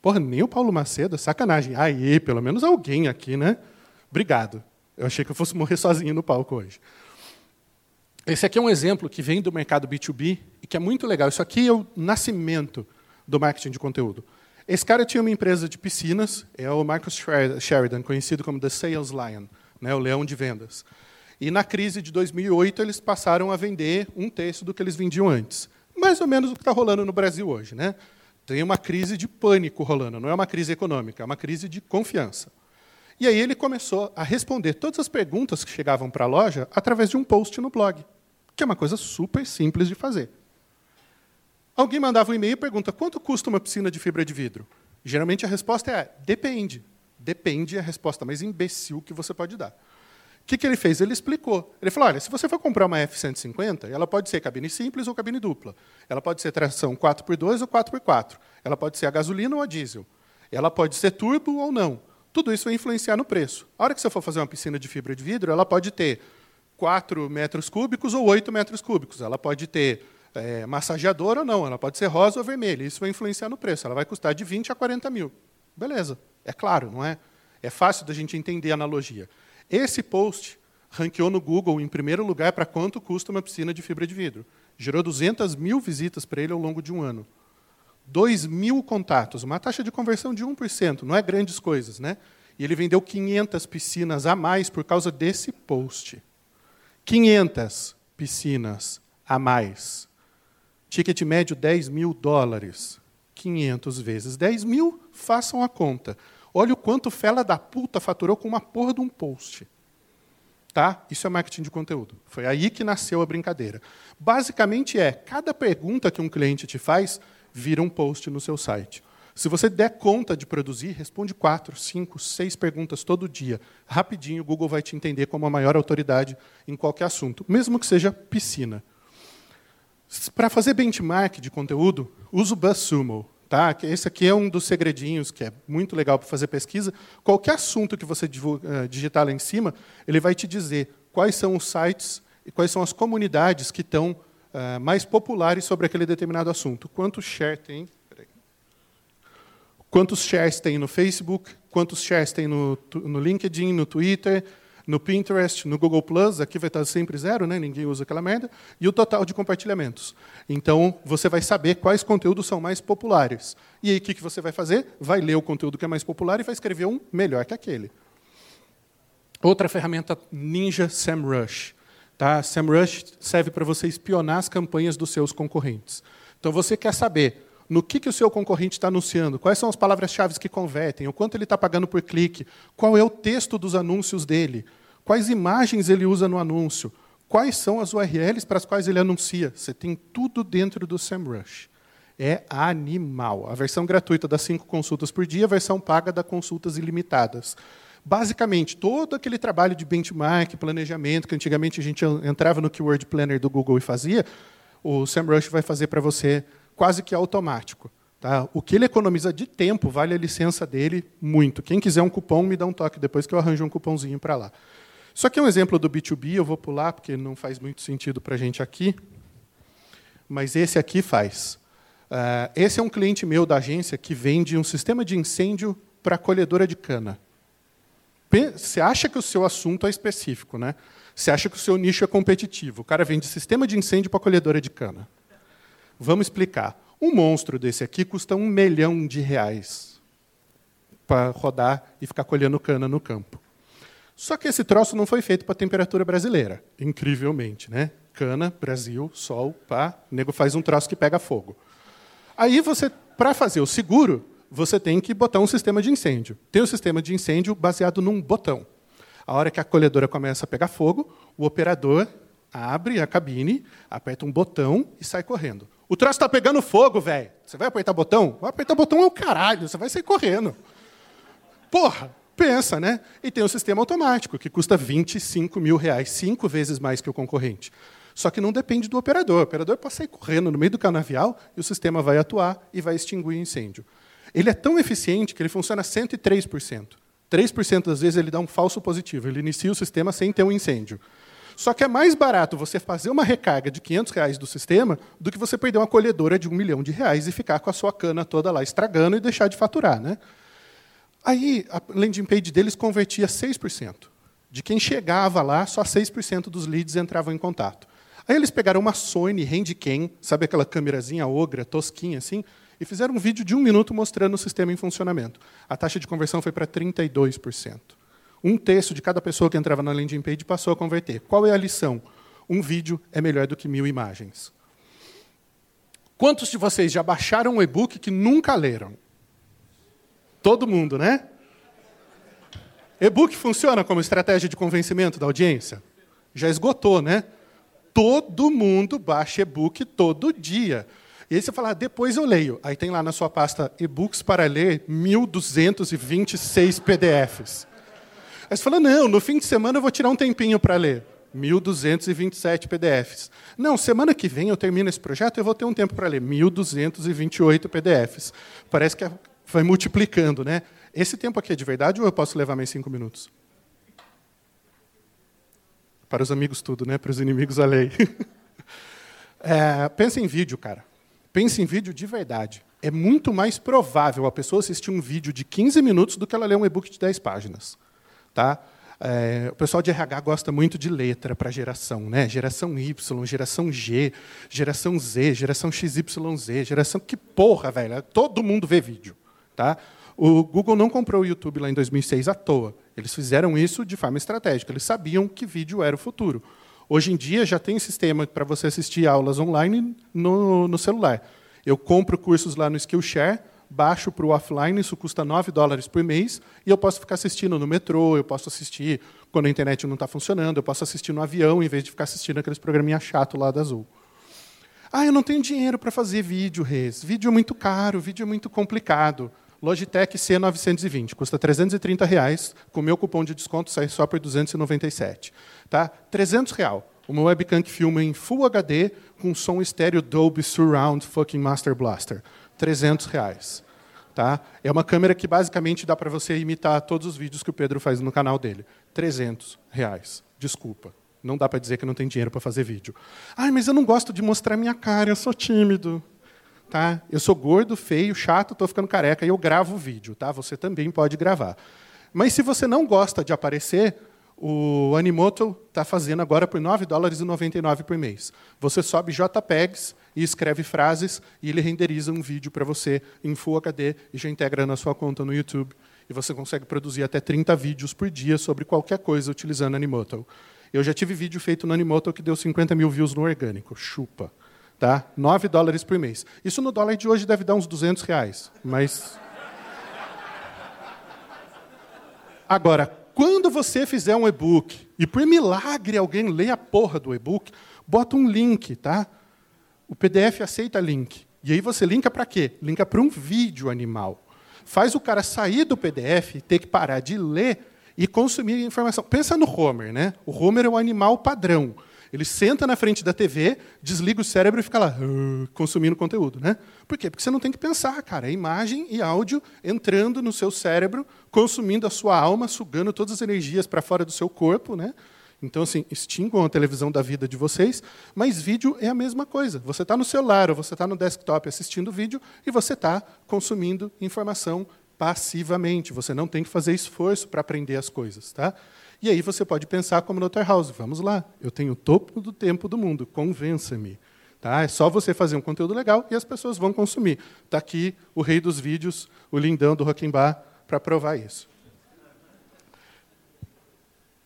Speaker 1: Porra, nem o Paulo Macedo, é sacanagem. Aí, pelo menos alguém aqui, né? Obrigado. Eu achei que eu fosse morrer sozinho no palco hoje. Esse aqui é um exemplo que vem do mercado B2B e que é muito legal. Isso aqui é o nascimento do marketing de conteúdo. Esse cara tinha uma empresa de piscinas, é o Marcus Sheridan, conhecido como The Sales Lion, né, o leão de vendas. E na crise de 2008 eles passaram a vender um terço do que eles vendiam antes. Mais ou menos o que está rolando no Brasil hoje. Né? Tem uma crise de pânico rolando, não é uma crise econômica, é uma crise de confiança. E aí ele começou a responder todas as perguntas que chegavam para a loja através de um post no blog, que é uma coisa super simples de fazer. Alguém mandava um e-mail e pergunta: quanto custa uma piscina de fibra de vidro? Geralmente a resposta é: depende. Depende é a resposta mais imbecil que você pode dar que, que ele fez? Ele explicou. Ele falou: olha, se você for comprar uma F-150, ela pode ser cabine simples ou cabine dupla. Ela pode ser tração 4x2 ou 4x4. Ela pode ser a gasolina ou a diesel. Ela pode ser turbo ou não. Tudo isso vai influenciar no preço. A hora que você for fazer uma piscina de fibra de vidro, ela pode ter 4 metros cúbicos ou 8 metros cúbicos. Ela pode ter é, massageador ou não. Ela pode ser rosa ou vermelha. Isso vai influenciar no preço. Ela vai custar de 20 a 40 mil. Beleza. É claro, não é? É fácil da gente entender a analogia. Esse post ranqueou no Google em primeiro lugar para quanto custa uma piscina de fibra de vidro. Gerou 200 mil visitas para ele ao longo de um ano. 2 mil contatos, uma taxa de conversão de 1%, não é grandes coisas, né? E ele vendeu 500 piscinas a mais por causa desse post. 500 piscinas a mais. Ticket médio 10 mil dólares. 500 vezes 10 mil, façam a conta. Olha o quanto fela da puta faturou com uma porra de um post. Tá? Isso é marketing de conteúdo. Foi aí que nasceu a brincadeira. Basicamente é, cada pergunta que um cliente te faz, vira um post no seu site. Se você der conta de produzir, responde quatro, cinco, seis perguntas todo dia. Rapidinho, o Google vai te entender como a maior autoridade em qualquer assunto, mesmo que seja piscina. Para fazer benchmark de conteúdo, usa o BuzzSumo. Tá? Esse aqui é um dos segredinhos que é muito legal para fazer pesquisa. Qualquer assunto que você eh, digitar lá em cima, ele vai te dizer quais são os sites e quais são as comunidades que estão uh, mais populares sobre aquele determinado assunto. Quantos share tem? Quantos shares tem no Facebook, quantos shares tem no, no LinkedIn, no Twitter, no Pinterest, no Google Plus, aqui vai estar sempre zero, né? ninguém usa aquela merda, e o total de compartilhamentos. Então, você vai saber quais conteúdos são mais populares. E aí, o que você vai fazer? Vai ler o conteúdo que é mais popular e vai escrever um melhor que aquele. Outra ferramenta ninja SEMrush. Tá? SEMrush serve para você espionar as campanhas dos seus concorrentes. Então, você quer saber no que, que o seu concorrente está anunciando, quais são as palavras-chave que convertem, o quanto ele está pagando por clique, qual é o texto dos anúncios dele, quais imagens ele usa no anúncio, quais são as URLs para as quais ele anuncia. Você tem tudo dentro do SEMrush. É animal. A versão gratuita dá cinco consultas por dia, a versão paga dá consultas ilimitadas. Basicamente, todo aquele trabalho de benchmark, planejamento, que antigamente a gente entrava no Keyword Planner do Google e fazia, o SEMrush vai fazer para você quase que automático. Tá? O que ele economiza de tempo vale a licença dele muito. Quem quiser um cupom, me dá um toque depois que eu arranjo um cupomzinho para lá. Isso aqui é um exemplo do B2B, eu vou pular porque não faz muito sentido para a gente aqui. Mas esse aqui faz. Uh, esse é um cliente meu da agência que vende um sistema de incêndio para colhedora de cana. Você acha que o seu assunto é específico, né? Você acha que o seu nicho é competitivo. O cara vende sistema de incêndio para colhedora de cana. Vamos explicar. Um monstro desse aqui custa um milhão de reais para rodar e ficar colhendo cana no campo. Só que esse troço não foi feito para a temperatura brasileira, incrivelmente, né? Cana, Brasil, sol, pá, o nego faz um troço que pega fogo. Aí você, para fazer o seguro, você tem que botar um sistema de incêndio. Tem um sistema de incêndio baseado num botão. A hora que a colhedora começa a pegar fogo, o operador abre a cabine, aperta um botão e sai correndo. O troço está pegando fogo, velho. Você vai apertar botão? Vai apertar botão é o caralho, você vai sair correndo. Porra, pensa, né? E tem o sistema automático, que custa 25 mil reais, cinco vezes mais que o concorrente. Só que não depende do operador. O operador pode sair correndo no meio do canavial e o sistema vai atuar e vai extinguir o incêndio. Ele é tão eficiente que ele funciona 103%. 3% das vezes ele dá um falso positivo. Ele inicia o sistema sem ter um incêndio. Só que é mais barato você fazer uma recarga de 500 reais do sistema do que você perder uma colhedora de um milhão de reais e ficar com a sua cana toda lá estragando e deixar de faturar. Né? Aí, a landing page deles convertia 6%. De quem chegava lá, só 6% dos leads entravam em contato. Aí eles pegaram uma Sony Handicam, sabe aquela câmerazinha ogra, tosquinha assim, e fizeram um vídeo de um minuto mostrando o sistema em funcionamento. A taxa de conversão foi para 32%. Um terço de cada pessoa que entrava na landing page passou a converter. Qual é a lição? Um vídeo é melhor do que mil imagens. Quantos de vocês já baixaram um e-book que nunca leram? Todo mundo, né? E-book funciona como estratégia de convencimento da audiência? Já esgotou, né? Todo mundo baixa e-book todo dia. E aí você fala, ah, depois eu leio. Aí tem lá na sua pasta e-books para ler 1.226 PDFs. Aí você fala, não, no fim de semana eu vou tirar um tempinho para ler. 1.227 PDFs. Não, semana que vem eu termino esse projeto e eu vou ter um tempo para ler. 1.228 PDFs. Parece que vai multiplicando, né? Esse tempo aqui é de verdade ou eu posso levar mais cinco minutos? Para os amigos tudo, né? Para os inimigos a lei. <laughs> é, pensa em vídeo, cara. Pensa em vídeo de verdade. É muito mais provável a pessoa assistir um vídeo de 15 minutos do que ela ler um e-book de 10 páginas. Tá? É, o pessoal de RH gosta muito de letra para geração, né? Geração Y, geração G, geração Z, geração XYZ, geração que porra, velho. Todo mundo vê vídeo, tá? O Google não comprou o YouTube lá em 2006 à toa. Eles fizeram isso de forma estratégica. Eles sabiam que vídeo era o futuro. Hoje em dia já tem sistema para você assistir aulas online no, no celular. Eu compro cursos lá no Skillshare, baixo para o offline, isso custa 9 dólares por mês, e eu posso ficar assistindo no metrô, eu posso assistir quando a internet não está funcionando, eu posso assistir no avião, em vez de ficar assistindo aqueles programinha chato lá da Azul. Ah, eu não tenho dinheiro para fazer vídeo, Reis. Vídeo é muito caro, vídeo é muito complicado. Logitech C920, custa 330 reais, com meu cupom de desconto sai só por 297. Tá? 300 real. Uma webcam que filma em Full HD com som estéreo Dolby Surround fucking Master Blaster. 300 reais. Tá? É uma câmera que basicamente dá para você imitar todos os vídeos que o Pedro faz no canal dele. 300 reais. Desculpa. Não dá para dizer que não tem dinheiro para fazer vídeo. Ah, mas eu não gosto de mostrar minha cara, eu sou tímido. Tá? Eu sou gordo, feio, chato, estou ficando careca e eu gravo vídeo. Tá? Você também pode gravar. Mas se você não gosta de aparecer, o Animoto está fazendo agora por 9 dólares e 99 por mês. Você sobe JPEGs e escreve frases e ele renderiza um vídeo para você em Full HD e já integra na sua conta no YouTube. E você consegue produzir até 30 vídeos por dia sobre qualquer coisa utilizando Animoto. Eu já tive vídeo feito no Animoto que deu 50 mil views no orgânico. Chupa. Tá? 9 dólares por mês. Isso no dólar de hoje deve dar uns 200 reais. Mas. Agora, quando você fizer um e-book e por milagre alguém lê a porra do e-book, bota um link, tá? O PDF aceita link. E aí você linka para quê? Linka para um vídeo animal. Faz o cara sair do PDF, ter que parar de ler e consumir informação. Pensa no Homer, né? O Homer é o animal padrão. Ele senta na frente da TV, desliga o cérebro e fica lá uh, consumindo conteúdo, né? Por quê? Porque você não tem que pensar, cara. É imagem e áudio entrando no seu cérebro, consumindo a sua alma, sugando todas as energias para fora do seu corpo, né? Então, assim, extingam a televisão da vida de vocês, mas vídeo é a mesma coisa. Você está no celular ou você está no desktop assistindo vídeo e você está consumindo informação passivamente. Você não tem que fazer esforço para aprender as coisas. Tá? E aí você pode pensar como Dr. House, vamos lá, eu tenho o topo do tempo do mundo, convença-me. Tá? É só você fazer um conteúdo legal e as pessoas vão consumir. Está aqui o rei dos vídeos, o lindão do Rock'n'Bar, para provar isso.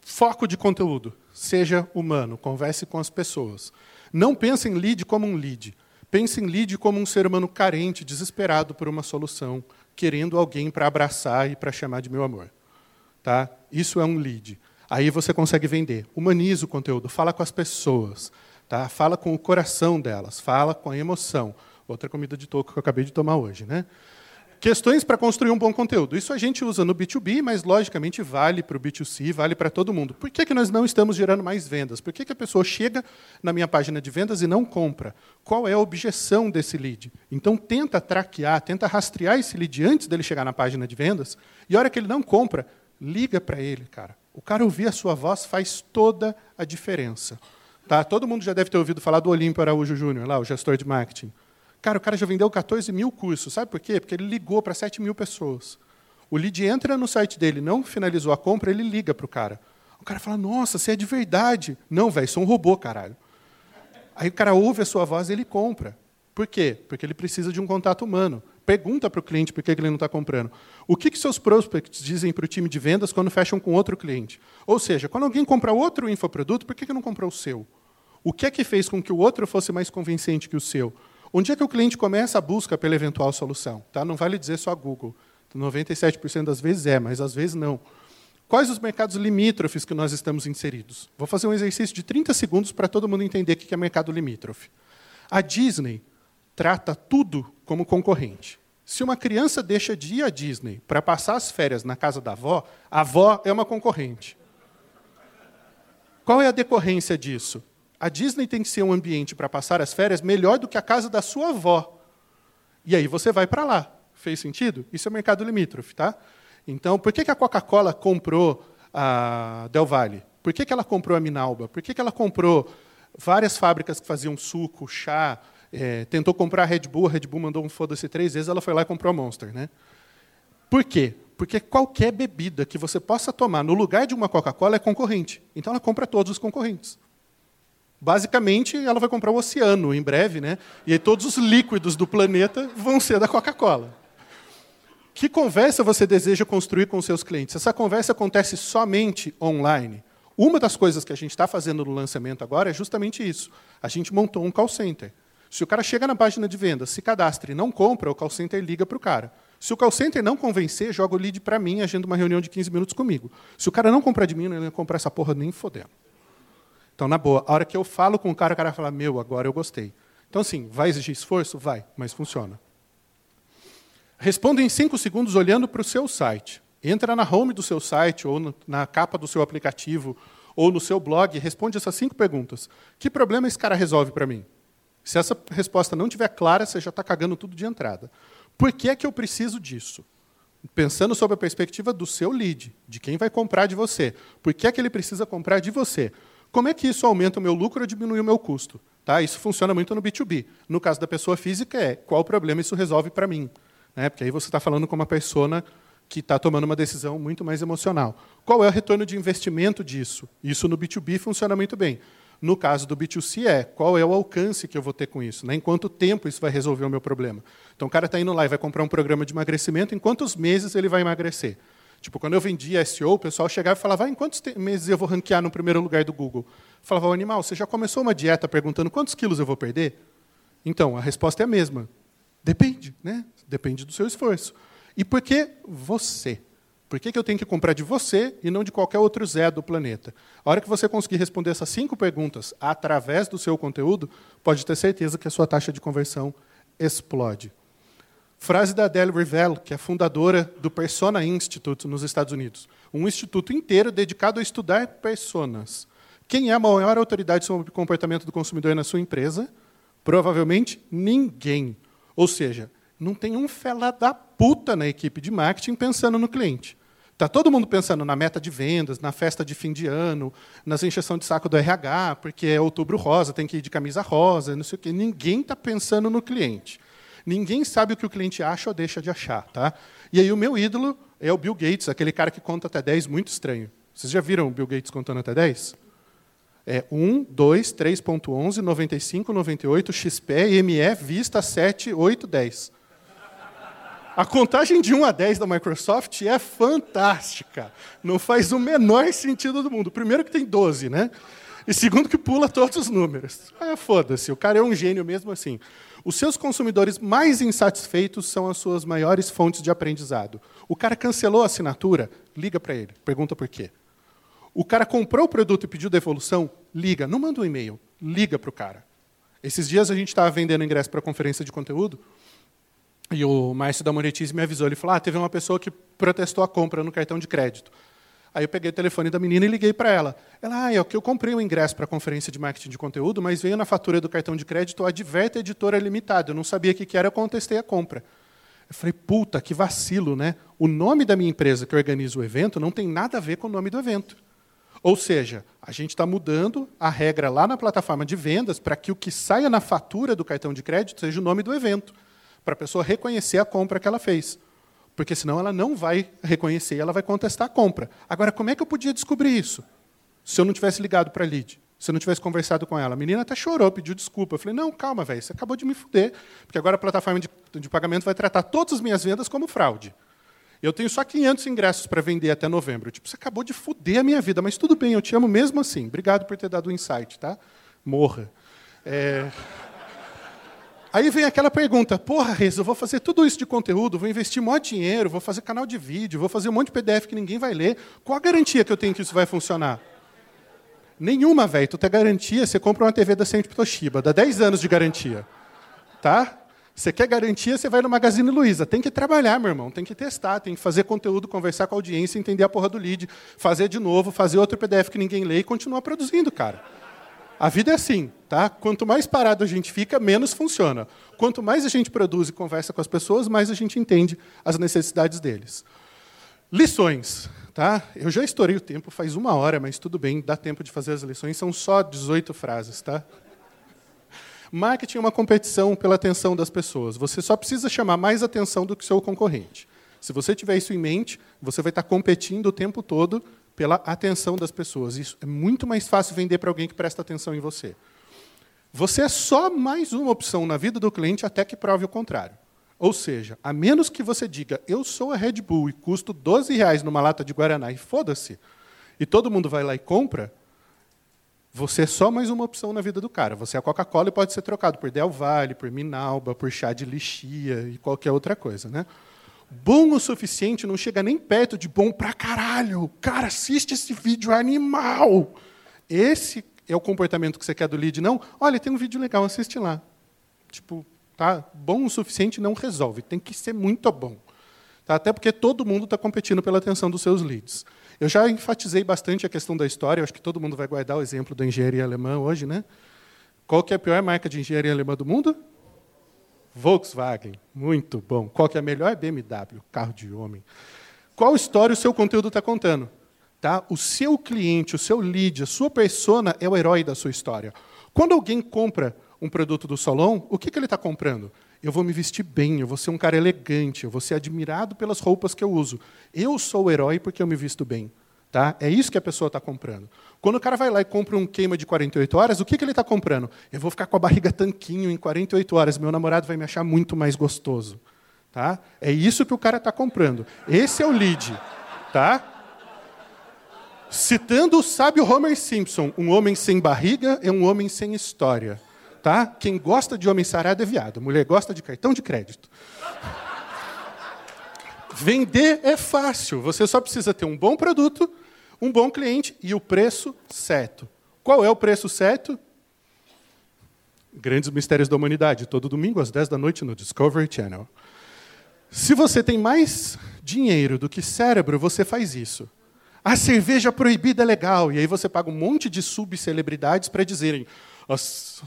Speaker 1: Foco de conteúdo. Seja humano, converse com as pessoas. Não pense em lead como um lead. Pense em lead como um ser humano carente, desesperado por uma solução, querendo alguém para abraçar e para chamar de meu amor. Tá? Isso é um lead. Aí você consegue vender. Humaniza o conteúdo, fala com as pessoas, tá? fala com o coração delas, fala com a emoção. Outra comida de toco que eu acabei de tomar hoje. Né? Questões para construir um bom conteúdo. Isso a gente usa no B2B, mas logicamente vale para o B2C, vale para todo mundo. Por que, que nós não estamos gerando mais vendas? Por que, que a pessoa chega na minha página de vendas e não compra? Qual é a objeção desse lead? Então tenta traquear, tenta rastrear esse lead antes dele chegar na página de vendas, e a hora que ele não compra, liga para ele, cara. O cara ouvir a sua voz faz toda a diferença. Tá? Todo mundo já deve ter ouvido falar do Olímpio Araújo Júnior, lá, o gestor de marketing. Cara, o cara já vendeu 14 mil cursos. Sabe por quê? Porque ele ligou para 7 mil pessoas. O lead entra no site dele, não finalizou a compra, ele liga para o cara. O cara fala, nossa, você é de verdade. Não, velho, sou um robô, caralho. Aí o cara ouve a sua voz e ele compra. Por quê? Porque ele precisa de um contato humano. Pergunta para o cliente por que ele não está comprando. O que, que seus prospects dizem para o time de vendas quando fecham com outro cliente? Ou seja, quando alguém compra outro infoproduto, por que, que não comprou o seu? O que é que fez com que o outro fosse mais convincente que o seu? Onde é que o cliente começa a busca pela eventual solução? Tá? Não vale dizer só Google. 97% das vezes é, mas às vezes não. Quais os mercados limítrofes que nós estamos inseridos? Vou fazer um exercício de 30 segundos para todo mundo entender o que é mercado limítrofe. A Disney trata tudo como concorrente. Se uma criança deixa de ir à Disney para passar as férias na casa da avó, a avó é uma concorrente. Qual é a decorrência disso? a Disney tem que ser um ambiente para passar as férias melhor do que a casa da sua avó. E aí você vai para lá. Fez sentido? Isso é mercado limítrofe, tá? Então, por que, a Coca-Cola comprou a Del Valle? Por que, ela comprou a Minalba? Por que ela comprou várias fábricas que faziam suco, chá, é, tentou comprar a Red Bull, a Red Bull mandou um foda-se três vezes, ela foi lá e comprou a Monster. Né? Por quê? Porque qualquer bebida que você possa tomar no lugar de uma Coca-Cola é concorrente. Então ela compra todos os concorrentes basicamente ela vai comprar o oceano em breve, né? E aí todos os líquidos do planeta vão ser da Coca-Cola. Que conversa você deseja construir com seus clientes? Essa conversa acontece somente online? Uma das coisas que a gente está fazendo no lançamento agora é justamente isso. A gente montou um call center. Se o cara chega na página de vendas, se cadastra e não compra, o call center liga para o cara. Se o call center não convencer, joga o lead para mim agenda uma reunião de 15 minutos comigo. Se o cara não comprar de mim, ele não ia comprar essa porra nem fodendo. Então, na boa, a hora que eu falo com o cara, o cara fala, meu, agora eu gostei. Então, assim, vai exigir esforço? Vai, mas funciona. Responda em cinco segundos olhando para o seu site. Entra na home do seu site, ou na capa do seu aplicativo, ou no seu blog, responde essas cinco perguntas. Que problema esse cara resolve para mim? Se essa resposta não estiver clara, você já está cagando tudo de entrada. Por que é que eu preciso disso? Pensando sobre a perspectiva do seu lead, de quem vai comprar de você. Por que é que ele precisa comprar de você? Como é que isso aumenta o meu lucro ou diminui o meu custo? Tá? Isso funciona muito no B2B. No caso da pessoa física, é qual problema isso resolve para mim. Né? Porque aí você está falando com uma pessoa que está tomando uma decisão muito mais emocional. Qual é o retorno de investimento disso? Isso no B2B funciona muito bem. No caso do B2C é qual é o alcance que eu vou ter com isso, né? em quanto tempo isso vai resolver o meu problema. Então o cara está indo lá e vai comprar um programa de emagrecimento, em quantos meses ele vai emagrecer? Tipo, quando eu vendia SEO, o pessoal chegava e falava, ah, em quantos meses eu vou ranquear no primeiro lugar do Google? Eu falava, o animal, você já começou uma dieta perguntando quantos quilos eu vou perder? Então, a resposta é a mesma. Depende, né? Depende do seu esforço. E por que você? Por que, que eu tenho que comprar de você e não de qualquer outro Zé do planeta? A hora que você conseguir responder essas cinco perguntas através do seu conteúdo, pode ter certeza que a sua taxa de conversão explode. Frase da Adele Revelle, que é fundadora do Persona Institute nos Estados Unidos. Um instituto inteiro dedicado a estudar personas. Quem é a maior autoridade sobre o comportamento do consumidor na sua empresa? Provavelmente ninguém. Ou seja, não tem um fela da puta na equipe de marketing pensando no cliente. Está todo mundo pensando na meta de vendas, na festa de fim de ano, nas encheção de saco do RH, porque é outubro rosa, tem que ir de camisa rosa, não sei o quê. Ninguém está pensando no cliente. Ninguém sabe o que o cliente acha ou deixa de achar. Tá? E aí o meu ídolo é o Bill Gates, aquele cara que conta até 10, muito estranho. Vocês já viram o Bill Gates contando até 10? É 1, 2, 3.11, 95, 98, XP, ME, Vista, 7, 8, 10. A contagem de 1 a 10 da Microsoft é fantástica. Não faz o menor sentido do mundo. Primeiro que tem 12, né? E segundo que pula todos os números. Ah, foda-se, o cara é um gênio mesmo assim. Os seus consumidores mais insatisfeitos são as suas maiores fontes de aprendizado. O cara cancelou a assinatura, liga para ele, pergunta por quê. O cara comprou o produto e pediu devolução, liga. Não manda um e-mail, liga para o cara. Esses dias a gente estava vendendo ingresso para a conferência de conteúdo e o Márcio da Monetize me avisou. Ele falou: ah, teve uma pessoa que protestou a compra no cartão de crédito. Aí eu peguei o telefone da menina e liguei para ela. Ela, ah, é que eu comprei o um ingresso para a conferência de marketing de conteúdo, mas veio na fatura do cartão de crédito Adverte Editora Limitada. Eu não sabia o que era, eu contestei a compra. Eu falei, puta, que vacilo, né? O nome da minha empresa que organiza o evento não tem nada a ver com o nome do evento. Ou seja, a gente está mudando a regra lá na plataforma de vendas para que o que saia na fatura do cartão de crédito seja o nome do evento, para a pessoa reconhecer a compra que ela fez. Porque senão ela não vai reconhecer, ela vai contestar a compra. Agora, como é que eu podia descobrir isso? Se eu não tivesse ligado para a lead, se eu não tivesse conversado com ela. A menina até chorou, pediu desculpa. Eu falei, não, calma, velho, você acabou de me fuder, porque agora a plataforma de, de pagamento vai tratar todas as minhas vendas como fraude. Eu tenho só 500 ingressos para vender até novembro. Tipo, você acabou de fuder a minha vida, mas tudo bem, eu te amo mesmo assim. Obrigado por ter dado o insight, tá? Morra. É... Aí vem aquela pergunta: porra, Reza, eu vou fazer tudo isso de conteúdo, vou investir maior dinheiro, vou fazer canal de vídeo, vou fazer um monte de PDF que ninguém vai ler. Qual a garantia que eu tenho que isso vai funcionar? Nenhuma, velho. Tu tem garantia, você compra uma TV da Centro Toshiba, dá 10 anos de garantia. Tá? Você quer garantia, você vai no Magazine Luiza. Tem que trabalhar, meu irmão. Tem que testar, tem que fazer conteúdo, conversar com a audiência, entender a porra do lead, fazer de novo, fazer outro PDF que ninguém lê e continuar produzindo, cara. A vida é assim, tá? Quanto mais parado a gente fica, menos funciona. Quanto mais a gente produz e conversa com as pessoas, mais a gente entende as necessidades deles. Lições, tá? Eu já estourei o tempo, faz uma hora, mas tudo bem, dá tempo de fazer as lições. São só 18 frases, tá? Marketing é uma competição pela atenção das pessoas. Você só precisa chamar mais atenção do que seu concorrente. Se você tiver isso em mente, você vai estar competindo o tempo todo pela atenção das pessoas. Isso é muito mais fácil vender para alguém que presta atenção em você. Você é só mais uma opção na vida do cliente até que prove o contrário. Ou seja, a menos que você diga, eu sou a Red Bull e custo 12 reais numa lata de Guaraná e foda-se, e todo mundo vai lá e compra, você é só mais uma opção na vida do cara. Você é a Coca-Cola e pode ser trocado por Del Valle, por Minalba, por chá de lixia e qualquer outra coisa. Né? Bom o suficiente não chega nem perto de bom pra caralho. Cara, assiste esse vídeo animal. Esse é o comportamento que você quer do lead, não? Olha, tem um vídeo legal, assiste lá. Tipo, tá? Bom o suficiente não resolve, tem que ser muito bom. Tá? Até porque todo mundo está competindo pela atenção dos seus leads. Eu já enfatizei bastante a questão da história, acho que todo mundo vai guardar o exemplo da engenharia alemã hoje, né? Qual que é a pior marca de engenharia alemã do mundo? Volkswagen. Muito bom. Qual que é a melhor? BMW, carro de homem. Qual história o seu conteúdo está contando? Tá? O seu cliente, o seu lead, a sua persona é o herói da sua história. Quando alguém compra um produto do salão, o que, que ele está comprando? Eu vou me vestir bem, eu vou ser um cara elegante, eu vou ser admirado pelas roupas que eu uso. Eu sou o herói porque eu me visto bem. Tá? É isso que a pessoa está comprando. Quando o cara vai lá e compra um queima de 48 horas, o que, que ele está comprando? Eu vou ficar com a barriga <laughs> tanquinho em 48 horas, meu namorado vai me achar muito mais gostoso. Tá? É isso que o cara está comprando. Esse é o lead. Tá? Citando o sábio Homer Simpson, um homem sem barriga é um homem sem história. Tá? Quem gosta de homem sarado é viado, mulher gosta de cartão de crédito. Vender é fácil, você só precisa ter um bom produto, um bom cliente e o preço certo. Qual é o preço certo? Grandes Mistérios da Humanidade, todo domingo às 10 da noite no Discovery Channel. Se você tem mais dinheiro do que cérebro, você faz isso. A cerveja proibida é legal, e aí você paga um monte de subcelebridades para dizerem: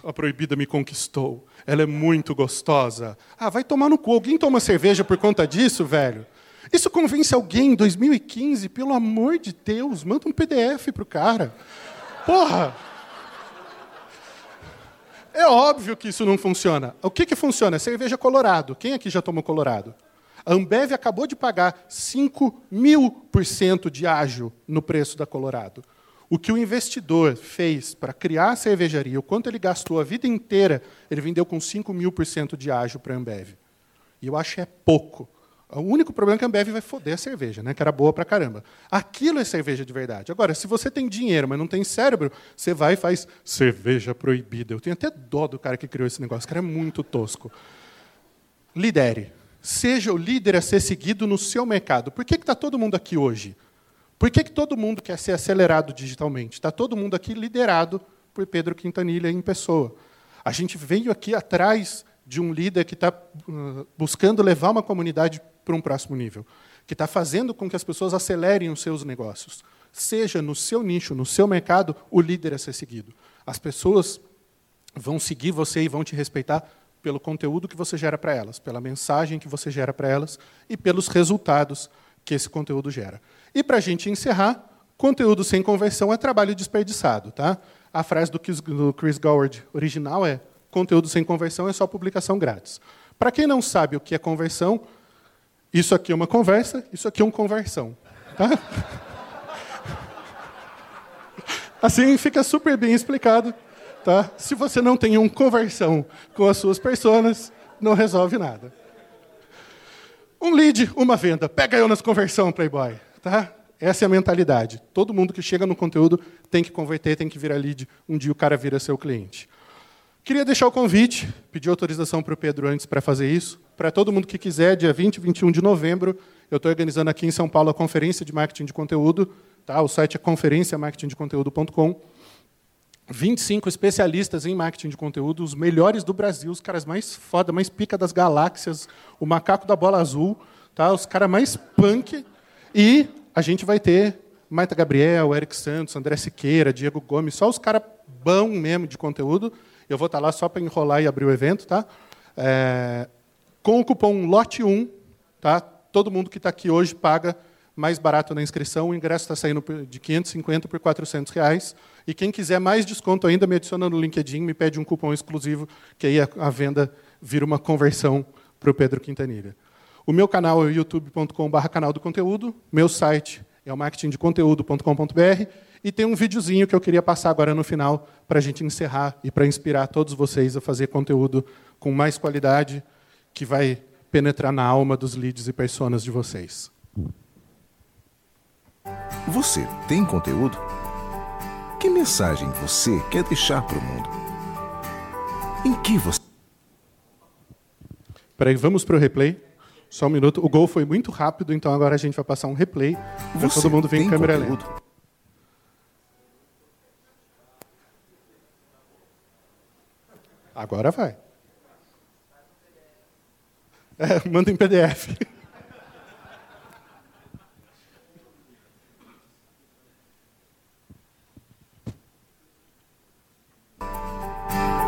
Speaker 1: a, proibida me conquistou. Ela é muito gostosa. Ah, vai tomar no cu. Alguém toma cerveja por conta disso, velho? Isso convence alguém em 2015? Pelo amor de Deus, manda um PDF pro cara. Porra! É óbvio que isso não funciona. O que, que funciona? Cerveja Colorado. Quem aqui já tomou Colorado? A Ambev acabou de pagar 5 mil por cento de ágio no preço da Colorado. O que o investidor fez para criar a cervejaria, o quanto ele gastou a vida inteira, ele vendeu com 5 mil por cento de ágio para a Ambev. E eu acho que é pouco. O único problema é que a Ambev vai foder a cerveja, né? que era boa para caramba. Aquilo é cerveja de verdade. Agora, se você tem dinheiro, mas não tem cérebro, você vai e faz cerveja proibida. Eu tenho até dó do cara que criou esse negócio. O cara é muito tosco. Lidere. Seja o líder a ser seguido no seu mercado. Por que está todo mundo aqui hoje? Por que, que todo mundo quer ser acelerado digitalmente? Está todo mundo aqui liderado por Pedro Quintanilha em pessoa. A gente veio aqui atrás de um líder que está uh, buscando levar uma comunidade para um próximo nível, que está fazendo com que as pessoas acelerem os seus negócios. Seja no seu nicho, no seu mercado, o líder a ser seguido. As pessoas vão seguir você e vão te respeitar pelo conteúdo que você gera para elas, pela mensagem que você gera para elas e pelos resultados que esse conteúdo gera. E para a gente encerrar, conteúdo sem conversão é trabalho desperdiçado. Tá? A frase do Chris Goward original é: conteúdo sem conversão é só publicação grátis. Para quem não sabe o que é conversão, isso aqui é uma conversa, isso aqui é uma conversão. Tá? Assim fica super bem explicado. Tá? Se você não tem uma conversão com as suas personas, não resolve nada. Um lead, uma venda. Pega eu nas conversão, Playboy. Tá? Essa é a mentalidade. Todo mundo que chega no conteúdo tem que converter, tem que virar lead. Um dia o cara vira seu cliente. Queria deixar o convite, pedir autorização para o Pedro antes para fazer isso. Para todo mundo que quiser, dia 20 e 21 de novembro, eu estou organizando aqui em São Paulo a conferência de marketing de conteúdo. Tá? O site é conferenciamarketingdeconteúdo.com. 25 especialistas em marketing de conteúdo, os melhores do Brasil, os caras mais foda, mais pica das galáxias, o macaco da bola azul, tá? os caras mais punk e a gente vai ter Maita Gabriel, Eric Santos, André Siqueira, Diego Gomes, só os caras bão mesmo de conteúdo. Eu vou estar lá só para enrolar e abrir o evento, tá? É, com o cupom LOTE1, tá? Todo mundo que está aqui hoje paga mais barato na inscrição. O ingresso está saindo de 550 por 400 reais. E quem quiser mais desconto ainda, me adiciona no LinkedIn, me pede um cupom exclusivo, que aí a, venda vira uma conversão para o Pedro Quintanilha. O meu canal é youtube.com.br canal do conteúdo. Meu site é o marketingdeconteúdo.com.br. E tem um videozinho que eu queria passar agora no final para a gente encerrar e para inspirar todos vocês a fazer conteúdo com mais qualidade que vai penetrar na alma dos leads e personas de vocês.
Speaker 2: Você tem conteúdo? Que mensagem você quer deixar para o mundo? Em que você.
Speaker 1: Peraí, vamos para o replay. Só um minuto. O gol foi muito rápido, então agora a gente vai passar um replay. Para todo mundo ver em câmera conteúdo? lenta. Agora vai. É, manda em PDF.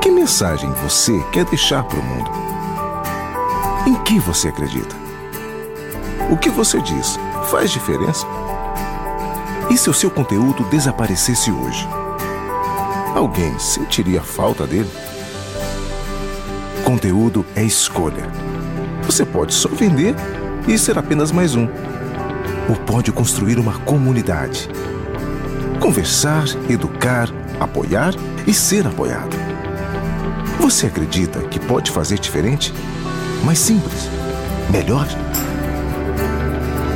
Speaker 2: Que mensagem você quer deixar para o mundo? Em que você acredita? O que você diz faz diferença? E se o seu conteúdo desaparecesse hoje? Alguém sentiria falta dele? Conteúdo é escolha. Você pode só vender e ser apenas mais um. Ou pode construir uma comunidade. Conversar, educar, apoiar e ser apoiado. Você acredita que pode fazer diferente? Mais simples? Melhor?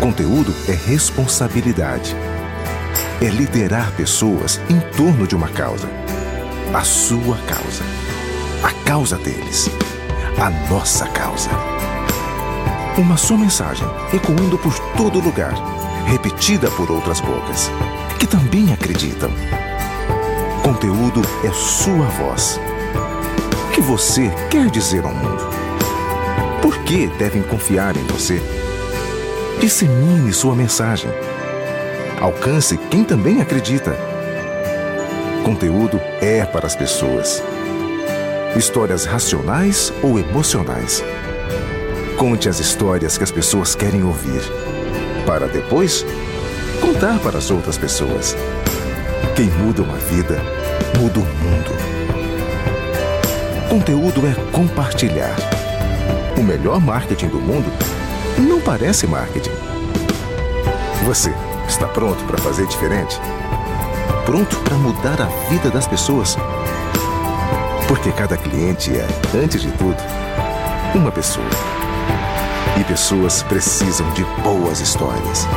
Speaker 2: Conteúdo é responsabilidade. É liderar pessoas em torno de uma causa. A sua causa. A causa deles. A nossa causa. Uma só mensagem ecoando por todo lugar, repetida por outras bocas, que também acreditam. Conteúdo é sua voz o que você quer dizer ao mundo? Por que devem confiar em você? Dissemine sua mensagem. Alcance quem também acredita. Conteúdo é para as pessoas. Histórias racionais ou emocionais. Conte as histórias que as pessoas querem ouvir, para depois contar para as outras pessoas. Quem muda uma vida, muda o mundo. Conteúdo é compartilhar. O melhor marketing do mundo não parece marketing. Você está pronto para fazer diferente? Pronto para mudar a vida das pessoas? Porque cada cliente é, antes de tudo, uma pessoa. E pessoas precisam de boas histórias.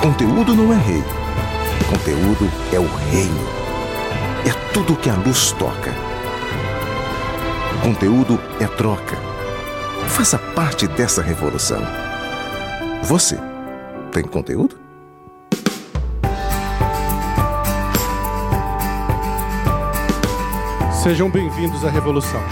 Speaker 2: Conteúdo não é rei. Conteúdo é o reino. É tudo que a luz toca Conteúdo é troca. Faça parte dessa revolução. Você tem conteúdo?
Speaker 1: Sejam bem-vindos à revolução.